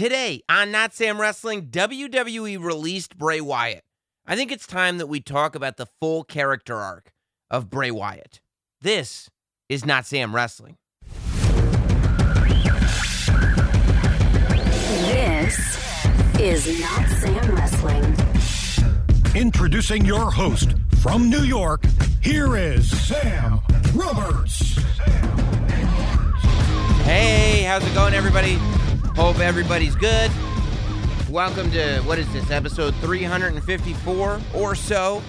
Today on Not Sam Wrestling, WWE released Bray Wyatt. I think it's time that we talk about the full character arc of Bray Wyatt. This is Not Sam Wrestling. This is Not Sam Wrestling. Introducing your host from New York, here is Sam Roberts. Hey, how's it going, everybody? Hope everybody's good. Welcome to what is this, episode 354 or so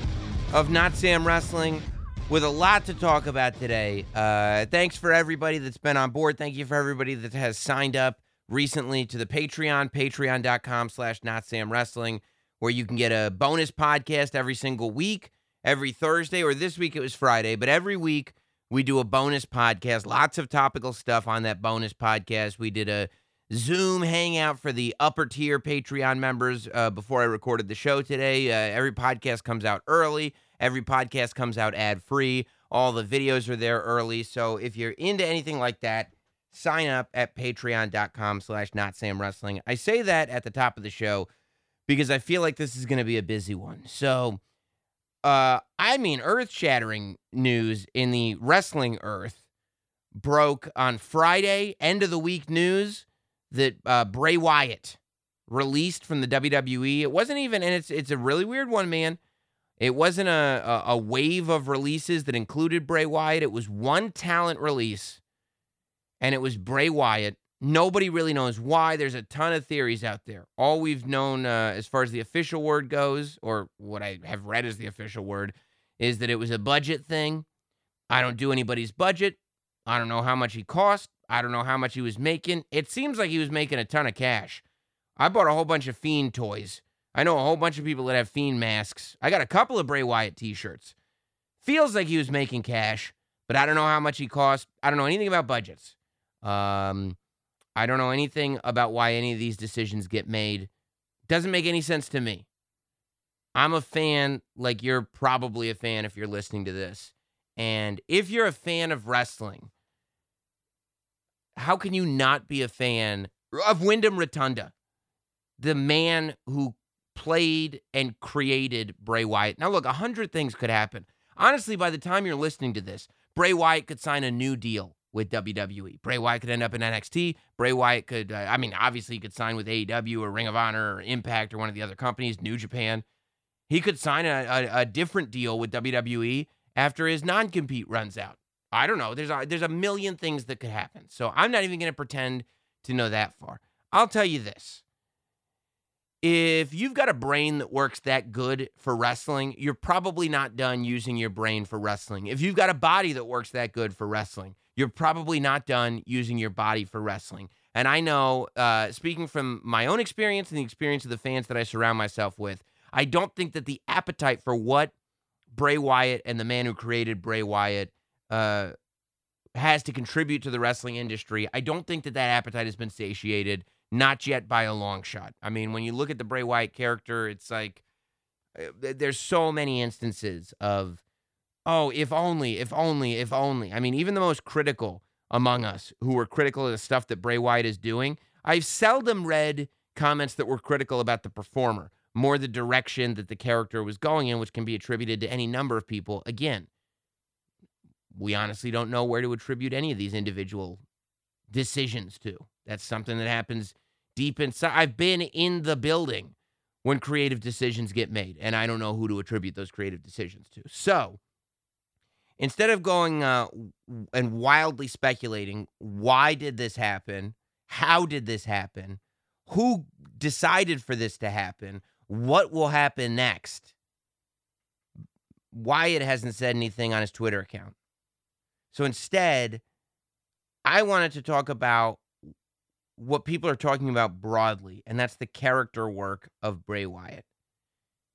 of Not Sam Wrestling with a lot to talk about today. Uh, thanks for everybody that's been on board. Thank you for everybody that has signed up recently to the Patreon, patreon.com slash Not Sam Wrestling, where you can get a bonus podcast every single week, every Thursday, or this week it was Friday, but every week we do a bonus podcast. Lots of topical stuff on that bonus podcast. We did a Zoom hangout for the upper tier Patreon members uh, before I recorded the show today. Uh, every podcast comes out early. Every podcast comes out ad free. All the videos are there early. So if you're into anything like that, sign up at patreon.com slash not Sam Wrestling. I say that at the top of the show because I feel like this is going to be a busy one. So, uh, I mean, earth shattering news in the wrestling earth broke on Friday, end of the week news that uh, Bray Wyatt released from the WWE. It wasn't even, and it's it's a really weird one, man. It wasn't a, a, a wave of releases that included Bray Wyatt. It was one talent release, and it was Bray Wyatt. Nobody really knows why. There's a ton of theories out there. All we've known, uh, as far as the official word goes, or what I have read as the official word, is that it was a budget thing. I don't do anybody's budget. I don't know how much he cost. I don't know how much he was making. It seems like he was making a ton of cash. I bought a whole bunch of Fiend toys. I know a whole bunch of people that have Fiend masks. I got a couple of Bray Wyatt t shirts. Feels like he was making cash, but I don't know how much he cost. I don't know anything about budgets. Um, I don't know anything about why any of these decisions get made. Doesn't make any sense to me. I'm a fan, like you're probably a fan if you're listening to this. And if you're a fan of wrestling, how can you not be a fan of Wyndham Rotunda, the man who played and created Bray Wyatt? Now, look, a hundred things could happen. Honestly, by the time you're listening to this, Bray Wyatt could sign a new deal with WWE. Bray Wyatt could end up in NXT. Bray Wyatt could, uh, I mean, obviously, he could sign with AEW or Ring of Honor or Impact or one of the other companies, New Japan. He could sign a, a, a different deal with WWE after his non compete runs out. I don't know. There's a, there's a million things that could happen. So I'm not even going to pretend to know that far. I'll tell you this. If you've got a brain that works that good for wrestling, you're probably not done using your brain for wrestling. If you've got a body that works that good for wrestling, you're probably not done using your body for wrestling. And I know, uh, speaking from my own experience and the experience of the fans that I surround myself with, I don't think that the appetite for what Bray Wyatt and the man who created Bray Wyatt uh, has to contribute to the wrestling industry. I don't think that that appetite has been satiated, not yet by a long shot. I mean, when you look at the Bray Wyatt character, it's like uh, there's so many instances of, oh, if only, if only, if only. I mean, even the most critical among us who were critical of the stuff that Bray Wyatt is doing, I've seldom read comments that were critical about the performer, more the direction that the character was going in, which can be attributed to any number of people. Again, we honestly don't know where to attribute any of these individual decisions to. That's something that happens deep inside. I've been in the building when creative decisions get made, and I don't know who to attribute those creative decisions to. So instead of going uh, and wildly speculating, why did this happen? How did this happen? Who decided for this to happen? What will happen next? Wyatt hasn't said anything on his Twitter account. So instead, I wanted to talk about what people are talking about broadly, and that's the character work of Bray Wyatt.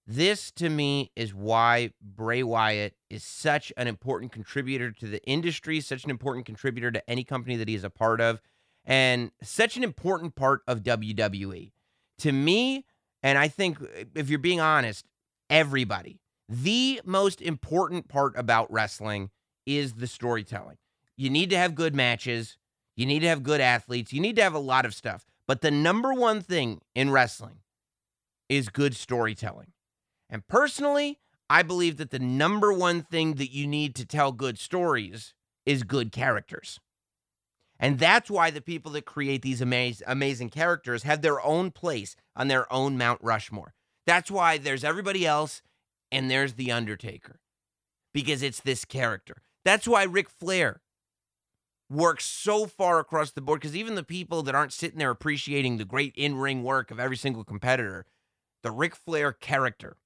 This to me is why Bray Wyatt is such an important contributor to the industry, such an important contributor to any company that he is a part of, and such an important part of WWE. To me, and I think uh, if you're being honest, everybody, the most important part about wrestling is the storytelling. You need to have good matches. You need to have good athletes. You need to have a lot of stuff. But the number one thing in wrestling is good storytelling. And personally, I believe that the number one thing that you need to tell good stories is good characters. And that's why the people that create these amaz- amazing characters have their own place on their own Mount Rushmore. That's why there's everybody else and there's The Undertaker because it's this character. That's why Ric Flair works so far across the board because even the people that aren't sitting there appreciating the great in ring work of every single competitor, the Ric Flair character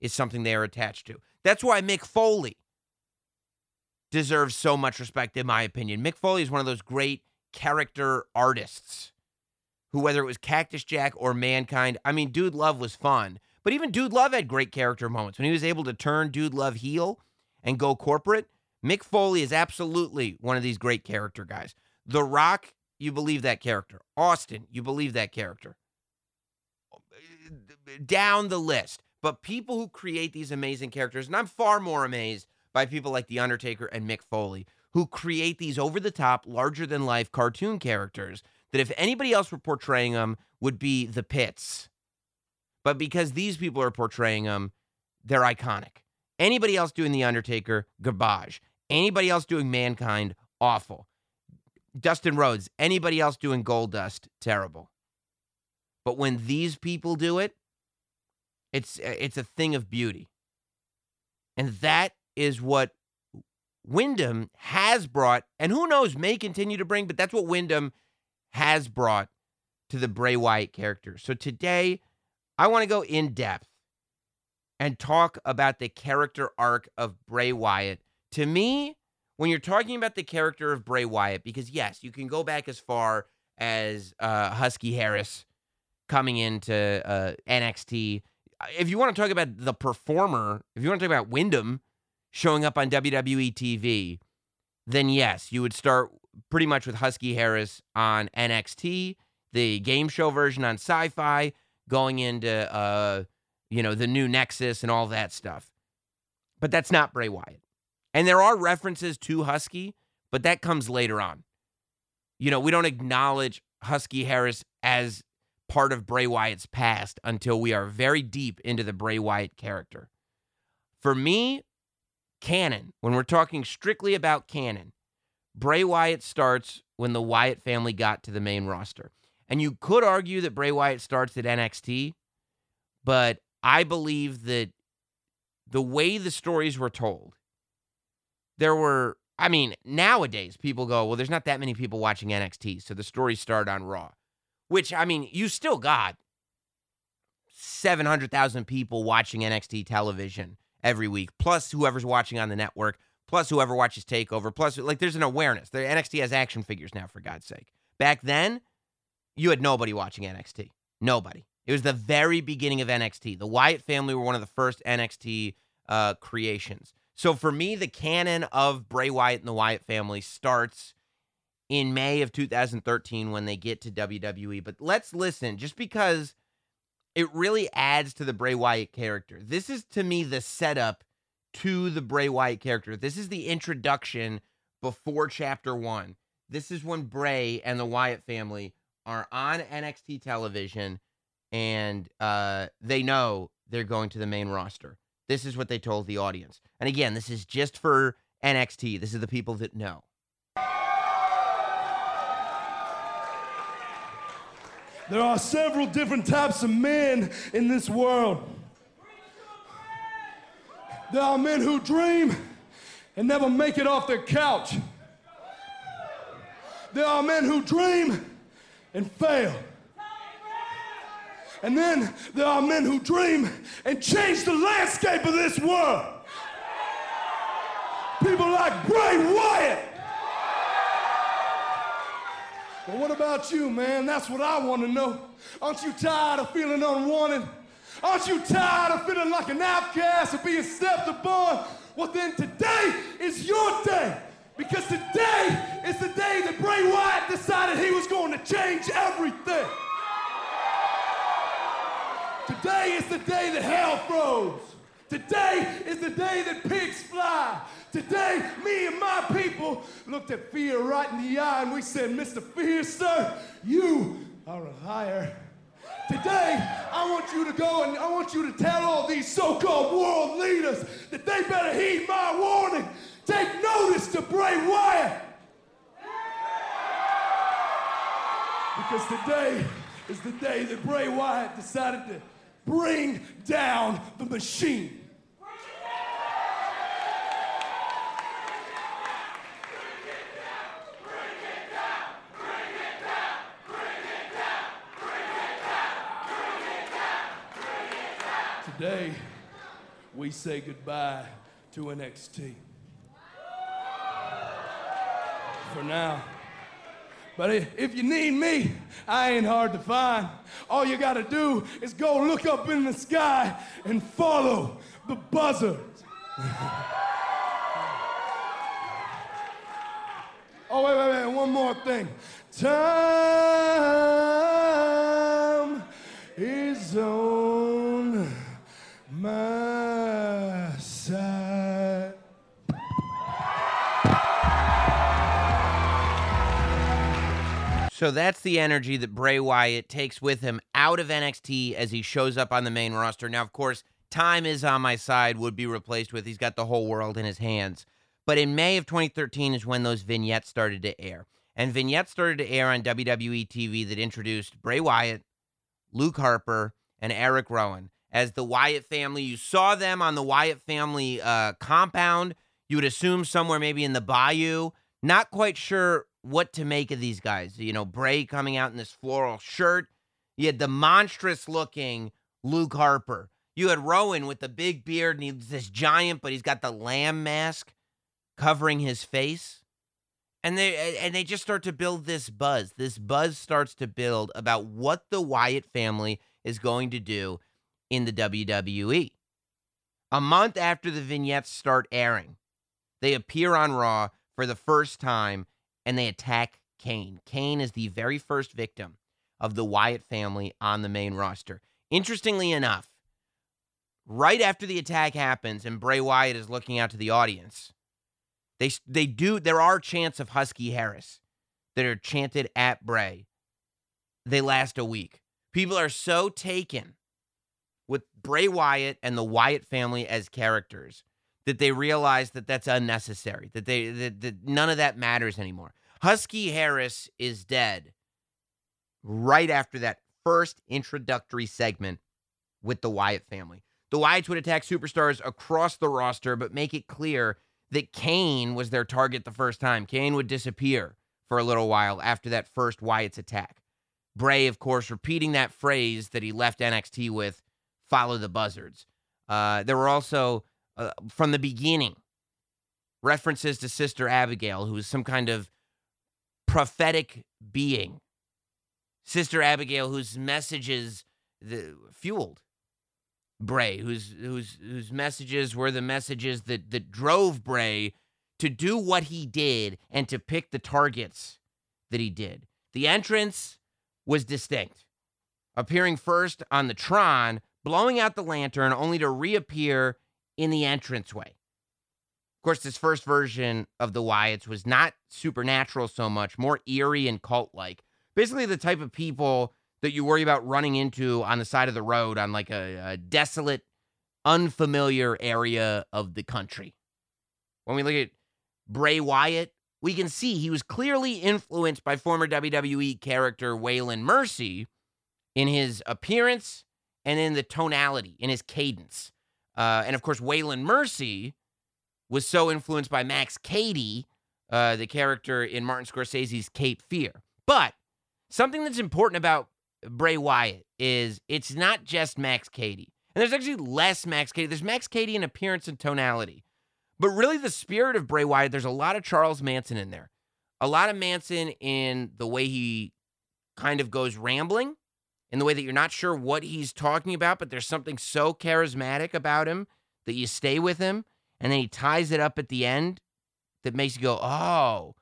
is something they are attached to. That's why Mick Foley deserves so much respect, in my opinion. Mick Foley is one of those great character artists who, whether it was Cactus Jack or Mankind, I mean, Dude Love was fun, but even Dude Love had great character moments. When he was able to turn Dude Love heel and go corporate, Mick Foley is absolutely one of these great character guys. The Rock, you believe that character. Austin, you believe that character. Down the list. But people who create these amazing characters, and I'm far more amazed by people like The Undertaker and Mick Foley, who create these over the top, larger than life cartoon characters that if anybody else were portraying them would be the pits. But because these people are portraying them, they're iconic. Anybody else doing The Undertaker, garbage. Anybody else doing Mankind, awful. Dustin Rhodes, anybody else doing Goldust, terrible. But when these people do it, it's it's a thing of beauty. And that is what Wyndham has brought, and who knows, may continue to bring, but that's what Wyndham has brought to the Bray Wyatt character. So today, I want to go in depth and talk about the character arc of Bray Wyatt. To me, when you're talking about the character of Bray Wyatt, because yes, you can go back as far as uh, Husky Harris coming into uh, NXT. If you want to talk about the performer, if you want to talk about Wyndham showing up on WWE TV, then yes, you would start pretty much with Husky Harris on NXT, the game show version on Sci-Fi, going into uh, you know, the new Nexus and all that stuff. But that's not Bray Wyatt. And there are references to Husky, but that comes later on. You know, we don't acknowledge Husky Harris as part of Bray Wyatt's past until we are very deep into the Bray Wyatt character. For me, canon, when we're talking strictly about canon, Bray Wyatt starts when the Wyatt family got to the main roster. And you could argue that Bray Wyatt starts at NXT, but I believe that the way the stories were told, there were, I mean, nowadays people go, well, there's not that many people watching NXT, so the stories start on Raw, which, I mean, you still got 700,000 people watching NXT television every week, plus whoever's watching on the network, plus whoever watches TakeOver, plus, like, there's an awareness. The NXT has action figures now, for God's sake. Back then, you had nobody watching NXT. Nobody. It was the very beginning of NXT. The Wyatt family were one of the first NXT uh, creations. So for me, the canon of Bray Wyatt and the Wyatt family starts in May of 2013 when they get to WWE. But let's listen, just because it really adds to the Bray Wyatt character. This is to me the setup to the Bray Wyatt character. This is the introduction before chapter one. This is when Bray and the Wyatt family are on NXT television and uh, they know they're going to the main roster. This is what they told the audience. And again, this is just for NXT. This is the people that know. There are several different types of men in this world. There are men who dream and never make it off their couch. There are men who dream and fail. And then there are men who dream and change the landscape of this world. People like Bray Wyatt. But what about you, man? That's what I want to know. Aren't you tired of feeling unwanted? Aren't you tired of feeling like an outcast or being stepped upon? Well, then today is your day. Because today is the day that Bray Wyatt decided he was going to change everything. Today is the day that hell froze. Today is the day that pigs fly. Today, me and my people looked at fear right in the eye and we said, Mr. Fear, sir, you are a liar. Today, I want you to go and I want you to tell all these so-called world leaders that they better heed my warning. Take notice to Bray Wyatt. Because today is the day that Bray Wyatt decided to bring down the machine. Today, we say goodbye to NXT. For now. But if you need me, I ain't hard to find. All you gotta do is go look up in the sky and follow the buzzards. oh, wait, wait, wait, one more thing. Time is on So that's the energy that Bray Wyatt takes with him out of NXT as he shows up on the main roster. Now, of course, time is on my side, would be replaced with he's got the whole world in his hands. But in May of 2013 is when those vignettes started to air. And vignettes started to air on WWE TV that introduced Bray Wyatt, Luke Harper, and Eric Rowan as the Wyatt family. You saw them on the Wyatt family uh, compound. You would assume somewhere maybe in the bayou. Not quite sure what to make of these guys. You know, Bray coming out in this floral shirt. You had the monstrous looking Luke Harper. You had Rowan with the big beard and he's this giant, but he's got the lamb mask covering his face. And they and they just start to build this buzz. This buzz starts to build about what the Wyatt family is going to do in the WWE. A month after the vignettes start airing, they appear on Raw for the first time and they attack Kane. Kane is the very first victim of the Wyatt family on the main roster. Interestingly enough, right after the attack happens and Bray Wyatt is looking out to the audience, they they do there are chants of Husky Harris that are chanted at Bray. They last a week. People are so taken with Bray Wyatt and the Wyatt family as characters that they realize that that's unnecessary. That they that, that none of that matters anymore. Husky Harris is dead right after that first introductory segment with the Wyatt family. The Wyatts would attack superstars across the roster, but make it clear that Kane was their target the first time. Kane would disappear for a little while after that first Wyatt's attack. Bray, of course, repeating that phrase that he left NXT with follow the buzzards. Uh, there were also, uh, from the beginning, references to Sister Abigail, who was some kind of prophetic being. Sister Abigail, whose messages the, fueled Bray, whose whose whose messages were the messages that that drove Bray to do what he did and to pick the targets that he did. The entrance was distinct, appearing first on the Tron, blowing out the lantern, only to reappear in the entranceway. Of course, this first version of the Wyatts was not supernatural so much, more eerie and cult like. Basically, the type of people that you worry about running into on the side of the road on like a, a desolate, unfamiliar area of the country. When we look at Bray Wyatt, we can see he was clearly influenced by former WWE character Waylon Mercy in his appearance and in the tonality, in his cadence. Uh, and of course, Waylon Mercy was so influenced by Max Cady, uh, the character in Martin Scorsese's Cape Fear. But something that's important about Bray Wyatt is it's not just Max Cady. And there's actually less Max Cady. There's Max Cady in appearance and tonality. But really, the spirit of Bray Wyatt, there's a lot of Charles Manson in there. A lot of Manson in the way he kind of goes rambling, in the way that you're not sure what he's talking about, but there's something so charismatic about him that you stay with him. And then he ties it up at the end that makes you go, oh,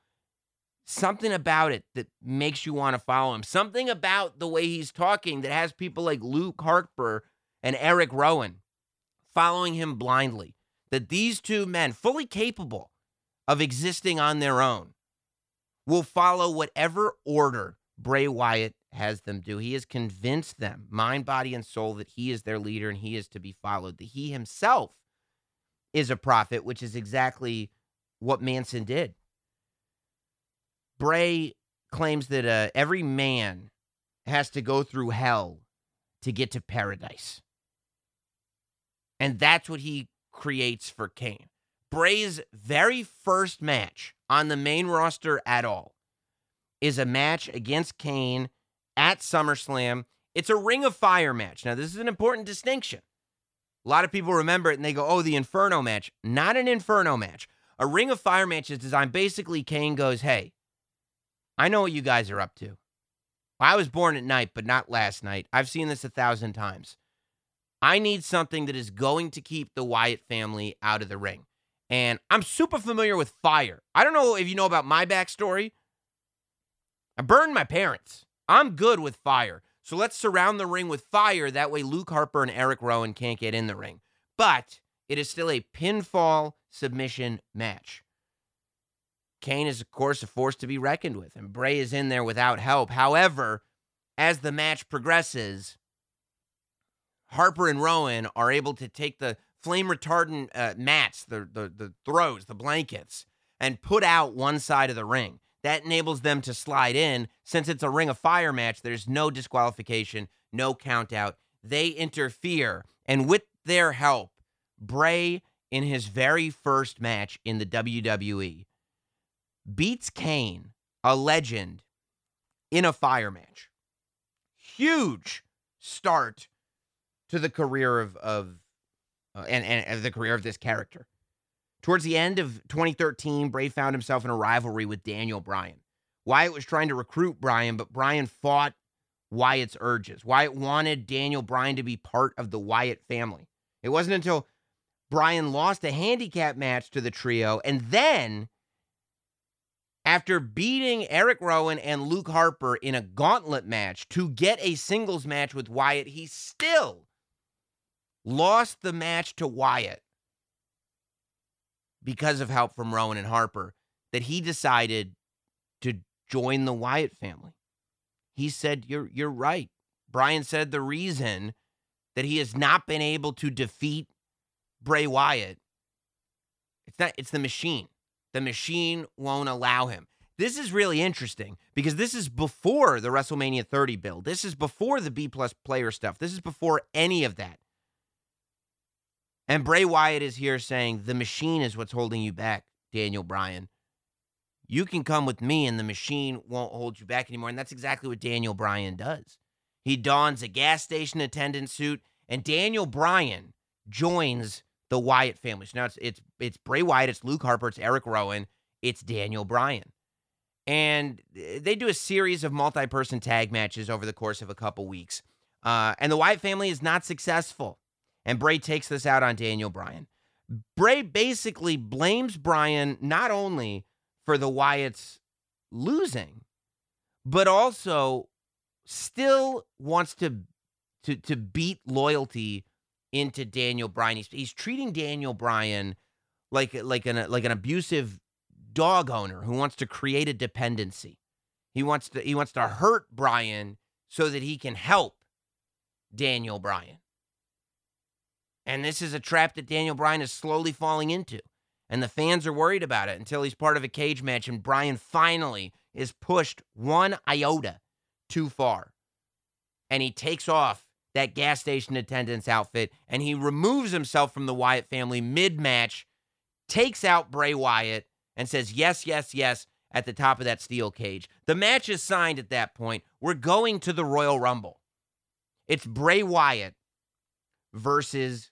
something about it that makes you want to follow him. Something about the way he's talking that has people like Luke Harper and Eric Rowan following him blindly. That these two men, fully capable of existing on their own, will follow whatever order Bray Wyatt has them do. He has convinced them, mind, body, and soul, that he is their leader and he is to be followed. That he himself is a prophet, which is exactly what Manson did. Bray claims that uh, every man has to go through hell to get to paradise. And that's what he creates for Kane. Bray's very first match on the main roster at all is a match against Kane at SummerSlam. It's a Ring of Fire match. Now, this is an important distinction. A lot of people remember it and they go, oh, the Inferno match. Not an Inferno match. A Ring of Fire match is designed basically, Kane goes, hey, I know what you guys are up to. I was born at night, but not last night. I've seen this a thousand times. I need something that is going to keep the Wyatt family out of the ring. And I'm super familiar with fire. I don't know if you know about my backstory. I burned my parents. I'm good with fire. So let's surround the ring with fire. That way, Luke Harper and Eric Rowan can't get in the ring. But it is still a pinfall submission match. Kane is, of course, a force to be reckoned with, and Bray is in there without help. However, as the match progresses, Harper and Rowan are able to take the flame retardant uh, mats, the, the, the throws, the blankets, and put out one side of the ring. That enables them to slide in. Since it's a ring of fire match, there's no disqualification, no count out. They interfere. And with their help, Bray, in his very first match in the WWE, beats Kane, a legend, in a fire match. Huge start to the career of of uh, and and the career of this character. Towards the end of 2013, Bray found himself in a rivalry with Daniel Bryan. Wyatt was trying to recruit Bryan, but Bryan fought Wyatt's urges. Wyatt wanted Daniel Bryan to be part of the Wyatt family. It wasn't until Bryan lost a handicap match to the trio and then after beating Eric Rowan and Luke Harper in a gauntlet match to get a singles match with Wyatt, he still lost the match to Wyatt because of help from Rowan and Harper that he decided to join the Wyatt family. He said, You're you're right. Bryan said the reason that he has not been able to defeat Bray Wyatt, it's not it's the machine. The machine won't allow him. This is really interesting because this is before the WrestleMania 30 build. This is before the B plus player stuff. This is before any of that. And Bray Wyatt is here saying the machine is what's holding you back, Daniel Bryan. You can come with me and the machine won't hold you back anymore. And that's exactly what Daniel Bryan does. He dons a gas station attendant suit, and Daniel Bryan joins the Wyatt family. So now it's it's it's Bray Wyatt, it's Luke Harper, it's Eric Rowan, it's Daniel Bryan. And they do a series of multi-person tag matches over the course of a couple weeks. Uh, and the Wyatt family is not successful. And Bray takes this out on Daniel Bryan. Bray basically blames Bryan not only for the Wyatts losing, but also still wants to to to beat loyalty into Daniel Bryan. He's, he's treating Daniel Bryan like like an like an abusive dog owner who wants to create a dependency. He wants to he wants to hurt Bryan so that he can help Daniel Bryan. And this is a trap that Daniel Bryan is slowly falling into. And the fans are worried about it until he's part of a cage match and Bryan finally is pushed one iota too far. And he takes off that gas station attendant's outfit and he removes himself from the Wyatt family mid match, takes out Bray Wyatt, and says, Yes, yes, yes, at the top of that steel cage. The match is signed at that point. We're going to the Royal Rumble. It's Bray Wyatt versus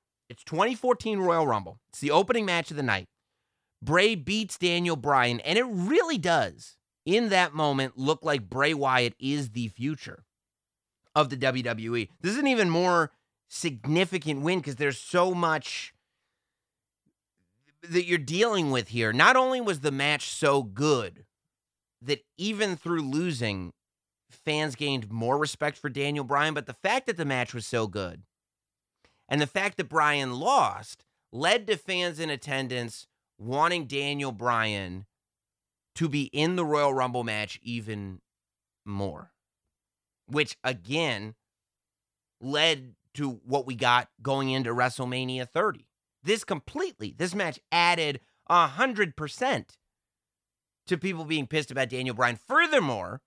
It's 2014 Royal Rumble. It's the opening match of the night. Bray beats Daniel Bryan, and it really does, in that moment, look like Bray Wyatt is the future of the WWE. This is an even more significant win because there's so much that you're dealing with here. Not only was the match so good that even through losing, fans gained more respect for Daniel Bryan, but the fact that the match was so good and the fact that Bryan lost led to fans in attendance wanting Daniel Bryan to be in the Royal Rumble match even more, which again led to what we got going into WrestleMania 30. This completely, this match added a hundred percent to people being pissed about Daniel Bryan. Furthermore,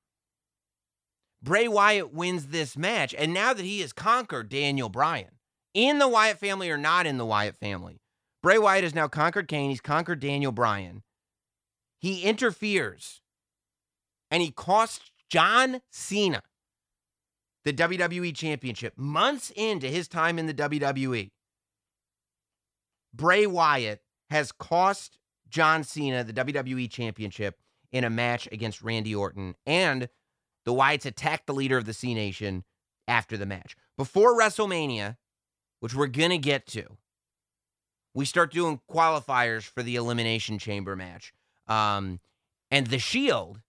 Bray Wyatt wins this match, and now that he has conquered Daniel Bryan, in the Wyatt family or not in the Wyatt family, Bray Wyatt has now conquered Kane. He's conquered Daniel Bryan. He interferes, and he costs John Cena the WWE Championship months into his time in the WWE. Bray Wyatt has cost John Cena the WWE Championship in a match against Randy Orton, and the Wyatts attacked the leader of the C Nation after the match. Before WrestleMania, which we're going to get to, we start doing qualifiers for the Elimination Chamber match. Um, and The Shield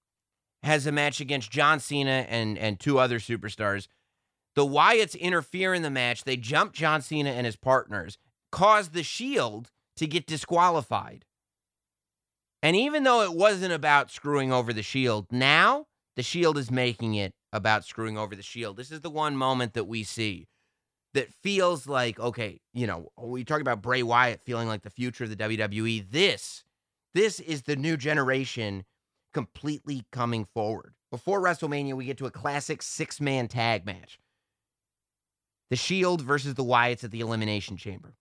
has a match against John Cena and, and two other superstars. The Wyatts interfere in the match. They jump John Cena and his partners, cause The Shield to get disqualified. And even though it wasn't about screwing over The Shield, now the Shield is making it about screwing over The Shield. This is the one moment that we see that feels like, okay, you know, oh, we talk about Bray Wyatt feeling like the future of the WWE. This, this is the new generation completely coming forward. Before WrestleMania, we get to a classic six man tag match the Shield versus the Wyatts at the Elimination Chamber.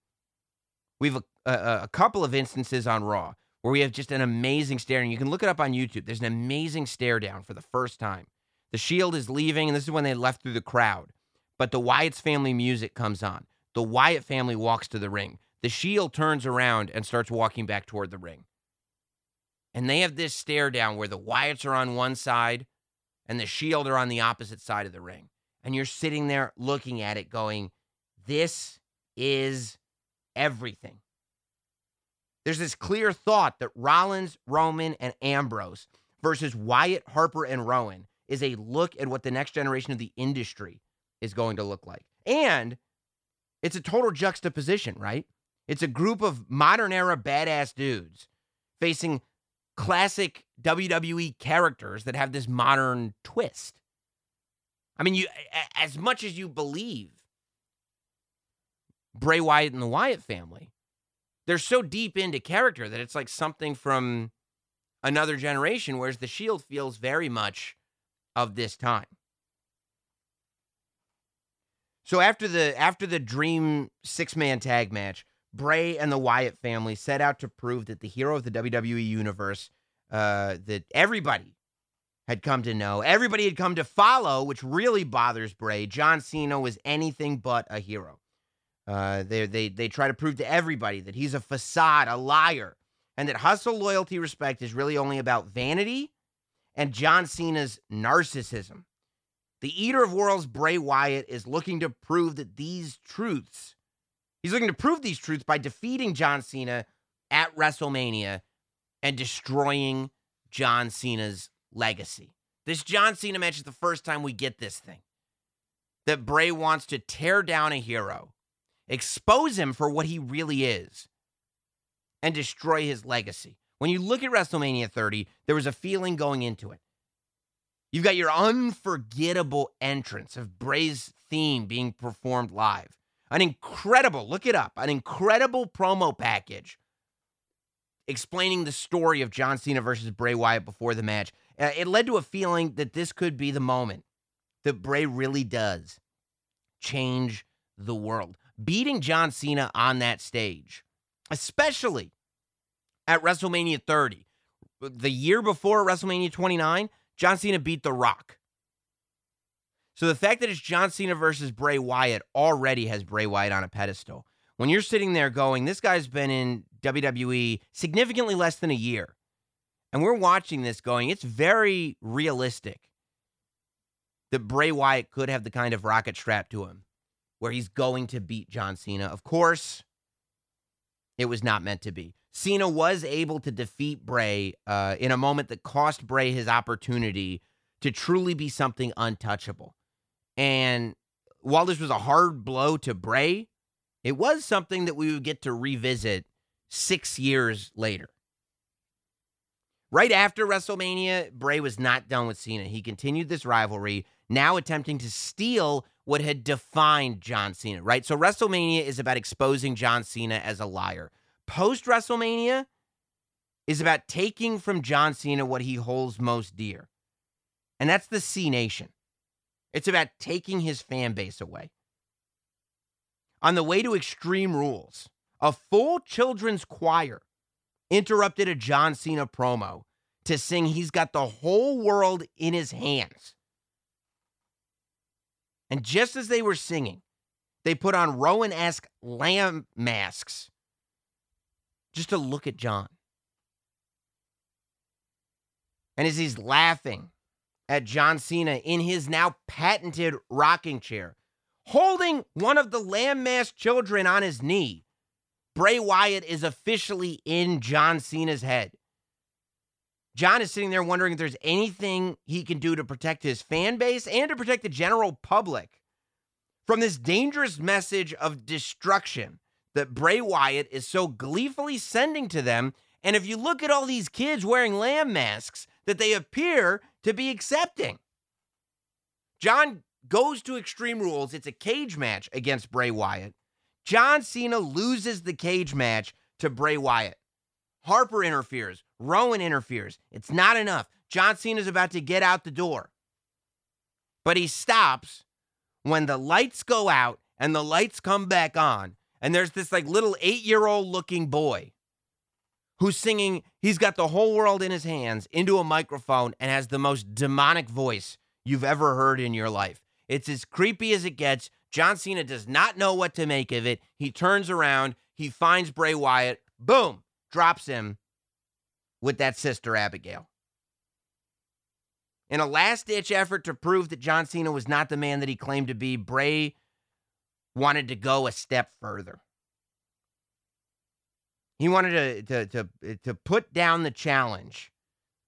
We have a, a, a, couple of instances on Raw where we have just an amazing stare, and you can look it up on YouTube. There's an amazing stare down for the first time. The Shield is leaving, and this is when they left through the crowd. But the Wyatt's family music comes on. The Wyatt family walks to the ring. The Shield turns around and starts walking back toward the ring. And they have this stare down where the Wyatts are on one side and the Shield are on the opposite side of the ring. And you're sitting there looking at it going, this is everything. There's this clear thought that Rollins, Roman, and Ambrose versus Wyatt, Harper, and Rowan is a look at what the next generation of the industry is going to look like. And it's a total juxtaposition, right? It's a group of modern era badass dudes facing classic WWE characters that have this modern twist. I mean, you as much as you believe Bray Wyatt and the Wyatt family, they're so deep into character that it's like something from another generation, whereas the Shield feels very much of this time. So after the after the dream six man tag match, Bray and the Wyatt family set out to prove that the hero of the WWE universe, uh, that everybody had come to know, everybody had come to follow, which really bothers Bray. John Cena was anything but a hero. Uh, they they they try to prove to everybody that he's a facade, a liar, and that hustle, loyalty, respect is really only about vanity and John Cena's narcissism. The Eater of Worlds, Bray Wyatt, is looking to prove that these truths, he's looking to prove these truths by defeating John Cena at WrestleMania and destroying John Cena's legacy. This John Cena match is the first time we get this thing that Bray wants to tear down a hero, expose him for what he really is, and destroy his legacy. When you look at WrestleMania 30, there was a feeling going into it. You've got your unforgettable entrance of Bray's theme being performed live. An incredible, look it up, an incredible promo package explaining the story of John Cena versus Bray Wyatt before the match. Uh, it led to a feeling that this could be the moment that Bray really does change the world. Beating John Cena on that stage, especially at WrestleMania 30, the year before WrestleMania 29, John Cena beat The Rock. So the fact that it's John Cena versus Bray Wyatt already has Bray Wyatt on a pedestal. When you're sitting there going, this guy's been in WWE significantly less than a year. And we're watching this going, it's very realistic that Bray Wyatt could have the kind of rocket strap to him where he's going to beat John Cena. Of course, it was not meant to be. Cena was able to defeat Bray uh, in a moment that cost Bray his opportunity to truly be something untouchable. And while this was a hard blow to Bray, it was something that we would get to revisit six years later. Right after WrestleMania, Bray was not done with Cena. He continued this rivalry, now attempting to steal what had defined John Cena, right? So WrestleMania is about exposing John Cena as a liar. Post WrestleMania is about taking from John Cena what he holds most dear. And that's the C Nation. It's about taking his fan base away. On the way to Extreme Rules, a full children's choir interrupted a John Cena promo to sing He's Got the Whole World in His Hands. And just as they were singing, they put on Rowan esque lamb masks just to look at John. And as he's laughing at John Cena in his now patented rocking chair, holding one of the lamb masked children on his knee, Bray Wyatt is officially in John Cena's head. John is sitting there wondering if there's anything he can do to protect his fan base and to protect the general public from this dangerous message of destruction that Bray Wyatt is so gleefully sending to them. And if you look at all these kids wearing lamb masks that they appear to be accepting, John goes to Extreme Rules. It's a cage match against Bray Wyatt. John Cena loses the cage match to Bray Wyatt. Harper interferes. Rowan interferes. It's not enough. John Cena's about to get out the door. But he stops when the lights go out and the lights come back on. And there's this like little eight year old looking boy who's singing, he's got the whole world in his hands into a microphone and has the most demonic voice you've ever heard in your life. It's as creepy as it gets. John Cena does not know what to make of it. He turns around, he finds Bray Wyatt, boom, drops him with that sister Abigail. In a last ditch effort to prove that John Cena was not the man that he claimed to be, Bray wanted to go a step further. He wanted to, to, to, to put down the challenge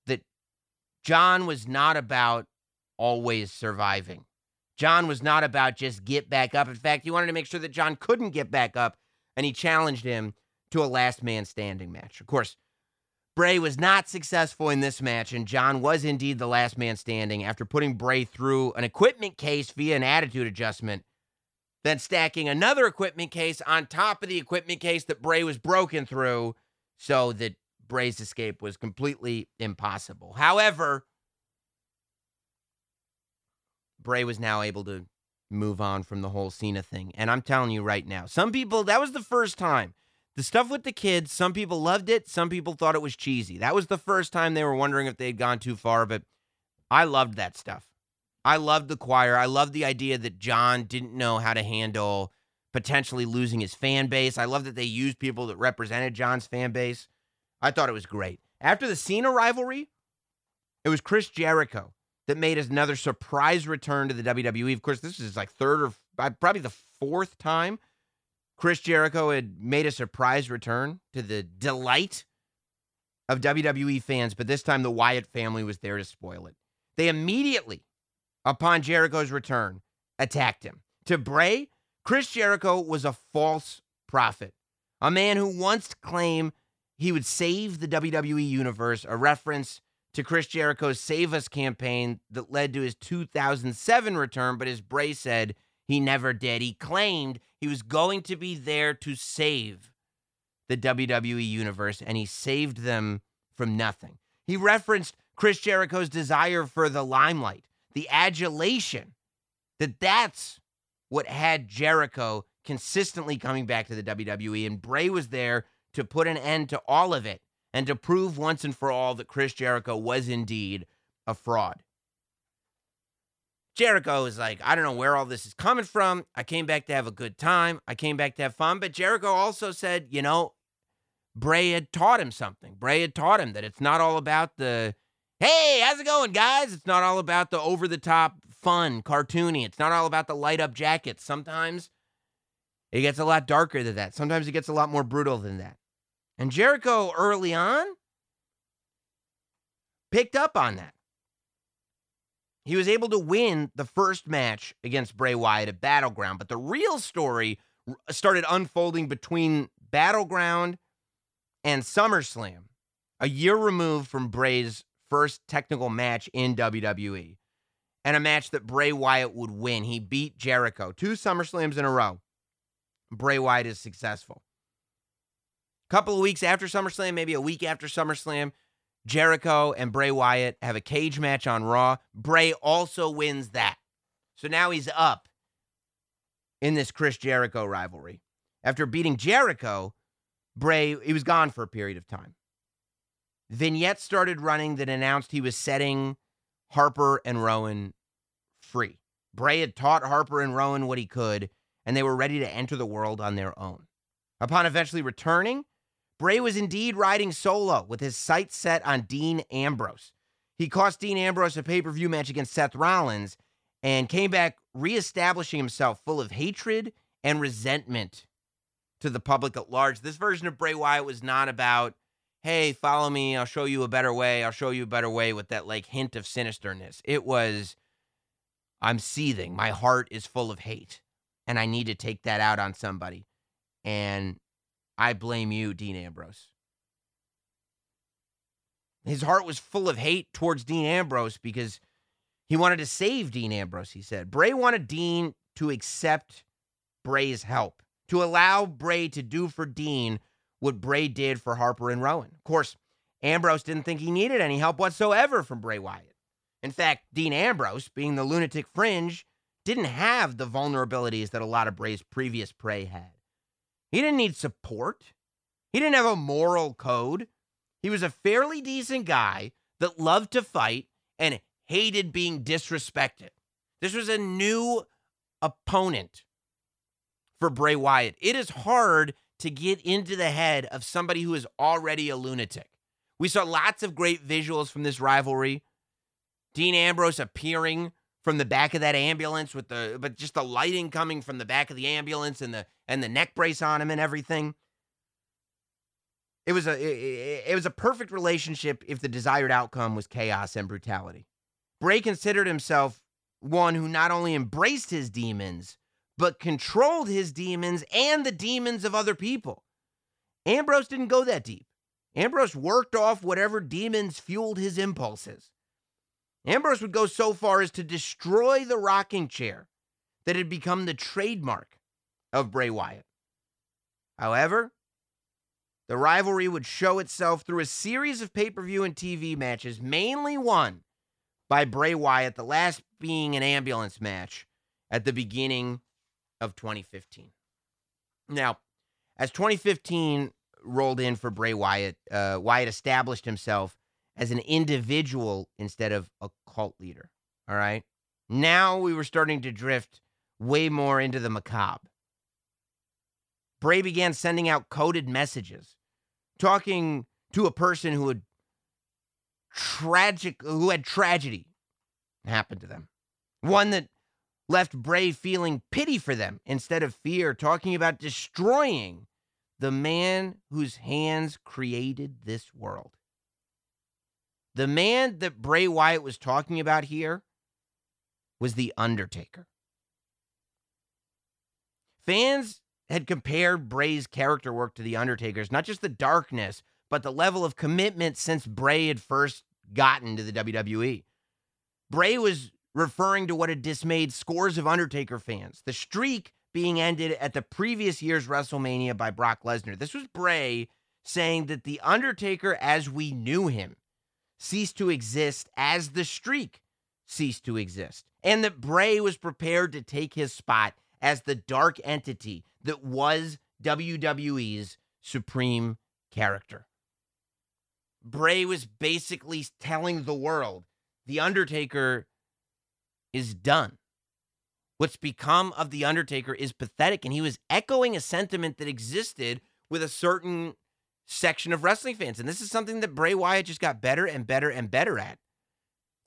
that John was not about always surviving. John was not about just get back up. In fact, he wanted to make sure that John couldn't get back up, and he challenged him to a last man standing match. Of course, Bray was not successful in this match, and John was indeed the last man standing after putting Bray through an equipment case via an attitude adjustment, then stacking another equipment case on top of the equipment case that Bray was broken through so that Bray's escape was completely impossible. However, Bray was now able to move on from the whole Cena thing. And I'm telling you right now, some people, that was the first time. The stuff with the kids, some people loved it, some people thought it was cheesy. That was the first time they were wondering if they had gone too far, but I loved that stuff. I loved the choir. I loved the idea that John didn't know how to handle potentially losing his fan base. I love that they used people that represented John's fan base. I thought it was great. After the Cena rivalry, it was Chris Jericho that made another surprise return to the WWE. Of course, this is like third or uh, probably the fourth time Chris Jericho had made a surprise return to the delight of WWE fans, but this time the Wyatt family was there to spoil it. They immediately, upon Jericho's return, attacked him. To Bray, Chris Jericho was a false prophet, a man who once claimed he would save the WWE universe, a reference to Chris Jericho's Save Us campaign that led to his 2007 return, but as Bray said, he never did. He claimed he was going to be there to save the WWE Universe, and he saved them from nothing. He referenced Chris Jericho's desire for the limelight, the adulation, that that's what had Jericho consistently coming back to the WWE, and Bray was there to put an end to all of it and to prove once and for all that Chris Jericho was indeed a fraud. Jericho is like, I don't know where all this is coming from. I came back to have a good time. I came back to have fun. But Jericho also said, you know, Bray had taught him something. Bray had taught him that it's not all about the, hey, how's it going, guys? It's not all about the over the top fun, cartoony. It's not all about the light up jackets. Sometimes it gets a lot darker than that. Sometimes it gets a lot more brutal than that. And Jericho early on picked up on that. He was able to win the first match against Bray Wyatt at Battleground, but the real story started unfolding between Battleground and SummerSlam, a year removed from Bray's first technical match in WWE, and a match that Bray Wyatt would win. He beat Jericho two SummerSlams in a row. Bray Wyatt is successful A couple of weeks after SummerSlam, maybe a week after SummerSlam, Jericho and Bray Wyatt have a cage match on Raw. Bray also wins that. So now he's up in this Chris Jericho rivalry. After beating Jericho, Bray, he was gone for a period of time. Vignettes started running that announced he was setting Harper and Rowan free. Bray had taught Harper and Rowan what he could, and they were ready to enter the world on their own. Upon eventually returning, Bray was indeed riding solo with his sights set on Dean Ambrose. He cost Dean Ambrose a pay per view match against Seth Rollins and came back reestablishing himself full of hatred and resentment to the public at large. This version of Bray Wyatt was not about, hey, follow me, I'll show you a better way, I'll show you a better way with that like hint of sinisterness. It was, I'm seething, my heart is full of hate, and I need to take that out on somebody. And I blame you, Dean Ambrose. His heart was full of hate towards Dean Ambrose because he wanted to save Dean Ambrose, he said. Bray wanted Dean to accept Bray's help, to allow Bray to do for Dean what Bray did for Harper and Rowan. Of course, Ambrose didn't think he needed any help whatsoever from Bray Wyatt. In fact, Dean Ambrose, being the lunatic fringe, didn't have the vulnerabilities that a lot of Bray's previous prey had. He didn't need support. He didn't have a moral code. He was a fairly decent guy that loved to fight and hated being disrespected. This was a new opponent for Bray Wyatt. It is hard to get into the head of somebody who is already a lunatic. We saw lots of great visuals from this rivalry. Dean Ambrose appearing from the back of that ambulance with the but just the lighting coming from the back of the ambulance and the and the neck brace on him and everything. It was a it, it was a perfect relationship if the desired outcome was chaos and brutality. Bray considered himself one who not only embraced his demons but controlled his demons and the demons of other people. Ambrose didn't go that deep. Ambrose worked off whatever demons fueled his impulses. Ambrose would go so far as to destroy the rocking chair that had become the trademark of Bray Wyatt. However, the rivalry would show itself through a series of pay per view and TV matches, mainly won by Bray Wyatt, the last being an ambulance match at the beginning of 2015. Now, as 2015 rolled in for Bray Wyatt, uh, Wyatt established himself as an individual instead of a cult leader. All right. Now we were starting to drift way more into the macabre. Bray began sending out coded messages, talking to a person who had tragic who had tragedy happen to them. One that left Bray feeling pity for them instead of fear, talking about destroying the man whose hands created this world. The man that Bray Wyatt was talking about here was The Undertaker. Fans had compared Bray's character work to The Undertaker's, not just the darkness, but the level of commitment since Bray had first gotten to the WWE. Bray was referring to what had dismayed scores of Undertaker fans. The streak being ended at the previous year's WrestleMania by Brock Lesnar. This was Bray saying that The Undertaker, as we knew him, ceased to exist as the streak ceased to exist, and that Bray was prepared to take his spot as the dark entity that was WWE's supreme character. Bray was basically telling the world The Undertaker is done. What's become of The Undertaker is pathetic, and he was echoing a sentiment that existed with a certain section of wrestling fans. And this is something that Bray Wyatt just got better and better and better at.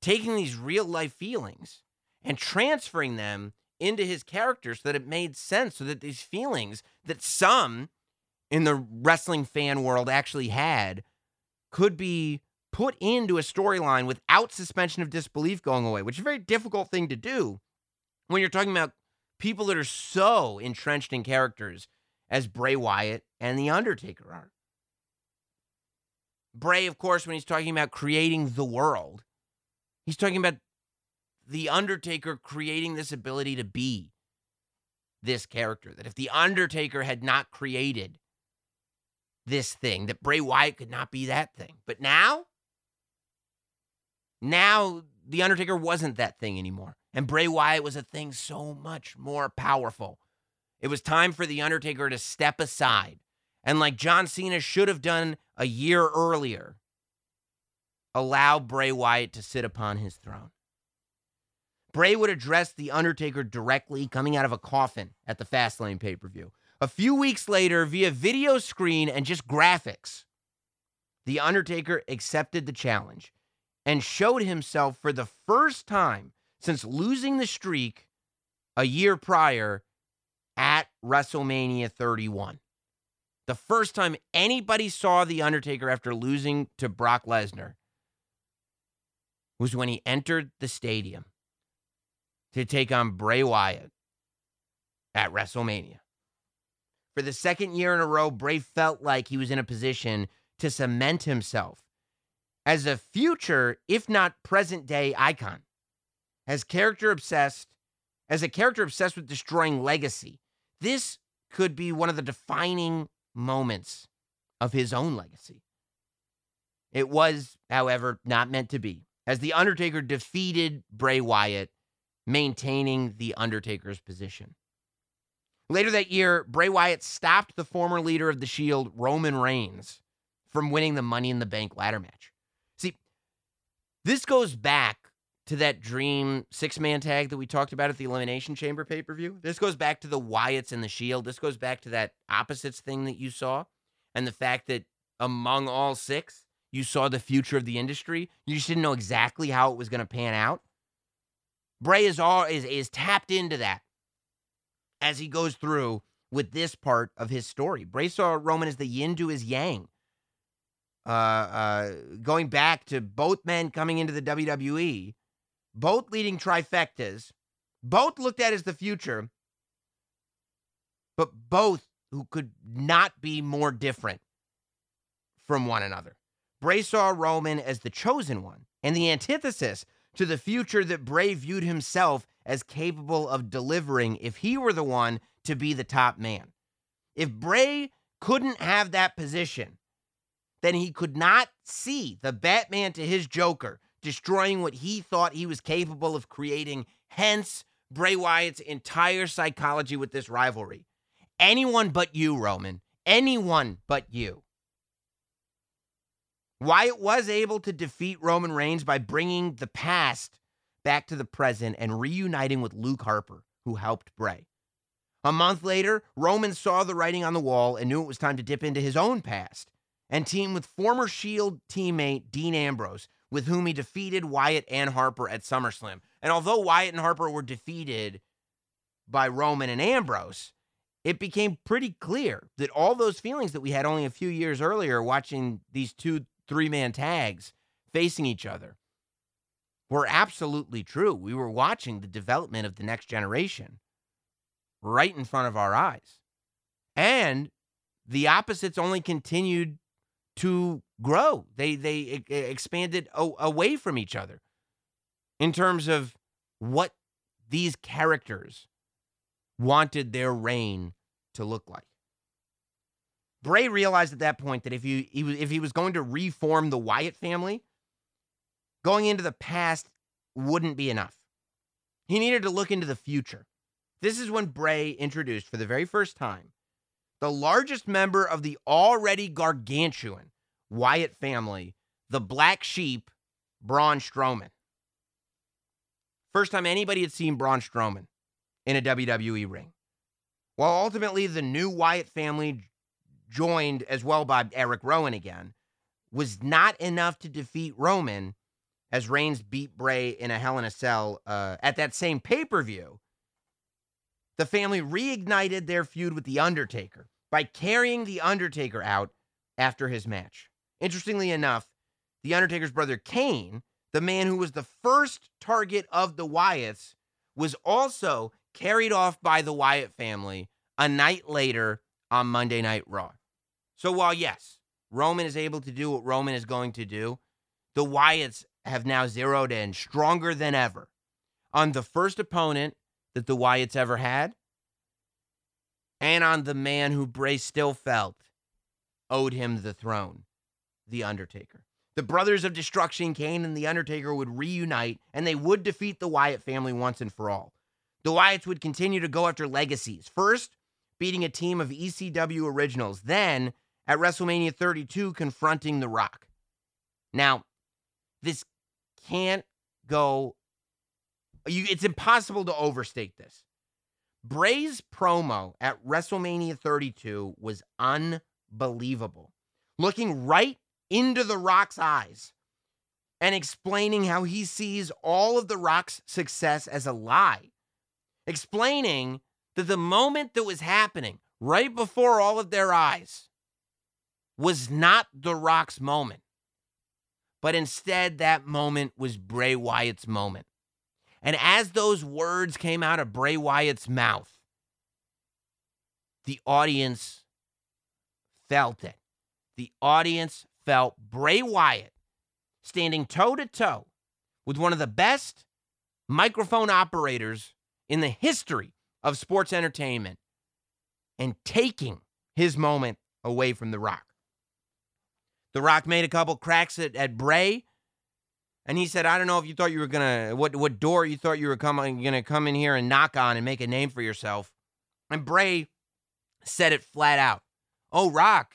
Taking these real life feelings and transferring them into his character so that it made sense, so that these feelings that some in the wrestling fan world actually had could be put into a storyline without suspension of disbelief going away, which is a very difficult thing to do when you're talking about people that are so entrenched in characters as Bray Wyatt and The Undertaker are. Bray, of course, when he's talking about creating the world, he's talking about The Undertaker creating this ability to be this character. That if The Undertaker had not created this thing, that Bray Wyatt could not be that thing. But now, now The Undertaker wasn't that thing anymore. And Bray Wyatt was a thing so much more powerful. It was time for The Undertaker to step aside. And like John Cena should have done a year earlier, allow Bray Wyatt to sit upon his throne. Bray would address The Undertaker directly coming out of a coffin at the Fastlane pay per view. A few weeks later, via video screen and just graphics, The Undertaker accepted the challenge and showed himself for the first time since losing the streak a year prior at WrestleMania 31. The first time anybody saw The Undertaker after losing to Brock Lesnar was when he entered the stadium to take on Bray Wyatt at WrestleMania. For the second year in a row, Bray felt like he was in a position to cement himself as a future, if not present day icon, as character obsessed, as a character obsessed with destroying legacy. This could be one of the defining moments of his own legacy. It was, however, not meant to be, as The Undertaker defeated Bray Wyatt, maintaining The Undertaker's position. Later that year, Bray Wyatt stopped the former leader of the Shield, Roman Reigns, from winning the Money in the Bank ladder match. This goes back to that dream six man tag that we talked about at the Elimination Chamber pay per view. This goes back to the Wyatts and the Shield. This goes back to that opposites thing that you saw and the fact that among all six, you saw the future of the industry. You just didn't know exactly how it was going to pan out. Bray is all is, is tapped into that as he goes through with this part of his story. Bray saw Roman as the yin to his yang. Uh, uh, going back to both men coming into the WWE, both leading trifectas, both looked at as the future, but both who could not be more different from one another. Bray saw Roman as the chosen one and the antithesis to the future that Bray viewed himself as capable of delivering if he were the one to be the top man. If Bray couldn't have that position, then he could not see the Batman to his Joker destroying what he thought he was capable of creating. Hence, Bray Wyatt's entire psychology with this rivalry. Anyone but you, Roman. Anyone but you. Wyatt was able to defeat Roman Reigns by bringing the past back to the present and reuniting with Luke Harper, who helped Bray. A month later, Roman saw the writing on the wall and knew it was time to dip into his own past and team with former Shield teammate Dean Ambrose, with whom he defeated Wyatt and Harper at SummerSlam. And although Wyatt and Harper were defeated by Roman and Ambrose, it became pretty clear that all those feelings that we had only a few years earlier watching these two three man tags facing each other were absolutely true. We were watching the development of the next generation right in front of our eyes. And the opposites only continued to grow. They they expanded away from each other in terms of what these characters wanted their reign to look like. Bray realized at that point that if he, he was if he was going to reform the Wyatt family, going into the past wouldn't be enough. He needed to look into the future. This is when Bray introduced for the very first time the largest member of the already gargantuan Wyatt family, the black sheep, Braun Strowman. First time anybody had seen Braun Strowman in a WWE ring. While ultimately the new Wyatt family, joined as well by Eric Rowan again, was not enough to defeat Roman as Reigns beat Bray in a Hell in a Cell uh, at that same pay per view. The family reignited their feud with The Undertaker by carrying The Undertaker out after his match. Interestingly enough, The Undertaker's brother Kane, the man who was the first target of the Wyatts, was also carried off by the Wyatt family a night later on Monday Night Raw. So while, yes, Roman is able to do what Roman is going to do, the Wyatts have now zeroed in stronger than ever on the first opponent that the Wyatts ever had and on the man who Bray still felt owed him the throne, The Undertaker. The Brothers of Destruction, Kane and The Undertaker, would reunite and they would defeat the Wyatt family once and for all. The Wyatts would continue to go after legacies. First, beating a team of ECW originals, then at WrestleMania 32, confronting The Rock. Now, this can't go, you, it's impossible to overstate this. Bray's promo at WrestleMania 32 was unbelievable. Looking right into The Rock's eyes and explaining how he sees all of The Rock's success as a lie. Explaining that the moment that was happening right before all of their eyes was not The Rock's moment, but instead that moment was Bray Wyatt's moment. And as those words came out of Bray Wyatt's mouth, the audience felt it. The audience felt Bray Wyatt standing toe to toe with one of the best microphone operators in the history of sports entertainment and taking his moment away from The Rock. The Rock made a couple cracks at, at Bray, and he said, I don't know if you thought you were gonna what what door you thought you were coming gonna come in here and knock on and make a name for yourself. And Bray said it flat out. Oh, Rock,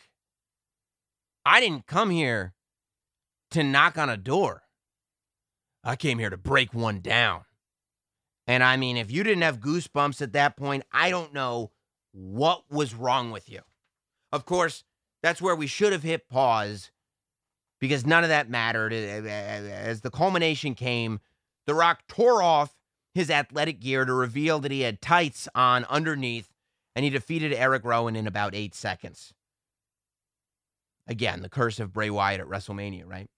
I didn't come here to knock on a door. I came here to break one down. And I mean, if you didn't have goosebumps at that point, I don't know what was wrong with you. Of course, that's where we should have hit pause because none of that mattered. Eh, eh, eh, as the culmination came, The Rock tore off his athletic gear to reveal that he had tights on underneath, and he defeated Eric Rowan in about eight seconds. Again, the curse of Bray Wyatt at WrestleMania, right?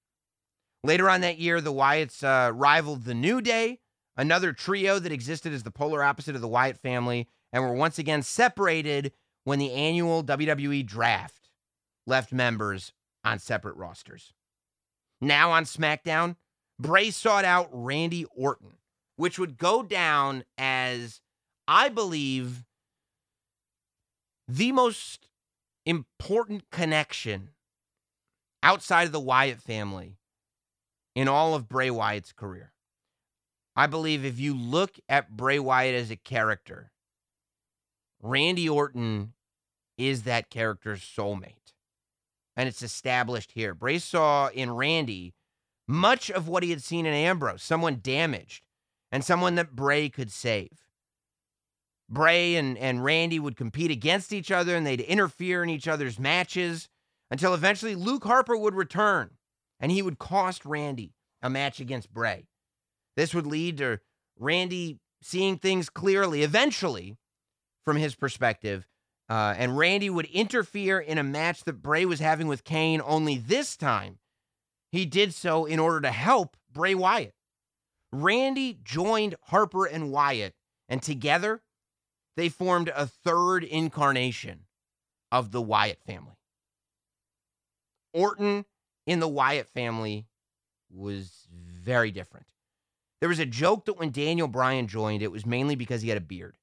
Later on that year, the Wyatts uh, rivaled the New Day, another trio that existed as the polar opposite of the Wyatt family, and were once again separated when the annual WWE draft left members on separate rosters. Now on SmackDown, Bray sought out Randy Orton, which would go down as, I believe, the most important connection outside of the Wyatt family in all of Bray Wyatt's career. I believe if you look at Bray Wyatt as a character, Randy Orton is that character's soulmate. And it's established here. Bray saw in Randy much of what he had seen in Ambrose someone damaged and someone that Bray could save. Bray and, and Randy would compete against each other and they'd interfere in each other's matches until eventually Luke Harper would return and he would cost Randy a match against Bray. This would lead to Randy seeing things clearly eventually from his perspective. Uh, and Randy would interfere in a match that Bray was having with Kane, only this time he did so in order to help Bray Wyatt. Randy joined Harper and Wyatt, and together they formed a third incarnation of the Wyatt family. Orton in the Wyatt family was very different. There was a joke that when Daniel Bryan joined, it was mainly because he had a beard.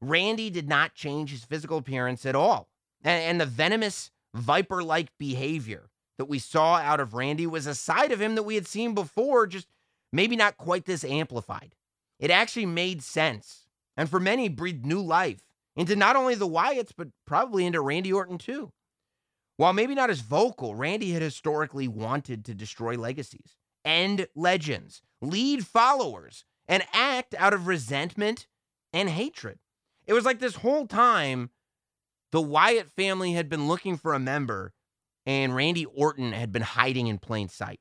Randy did not change his physical appearance at all. And, and the venomous, viper like behavior that we saw out of Randy was a side of him that we had seen before, just maybe not quite this amplified. It actually made sense. And for many, breathed new life into not only the Wyatts, but probably into Randy Orton too. While maybe not as vocal, Randy had historically wanted to destroy legacies, end legends, lead followers, and act out of resentment and hatred. It was like this whole time the Wyatt family had been looking for a member and Randy Orton had been hiding in plain sight.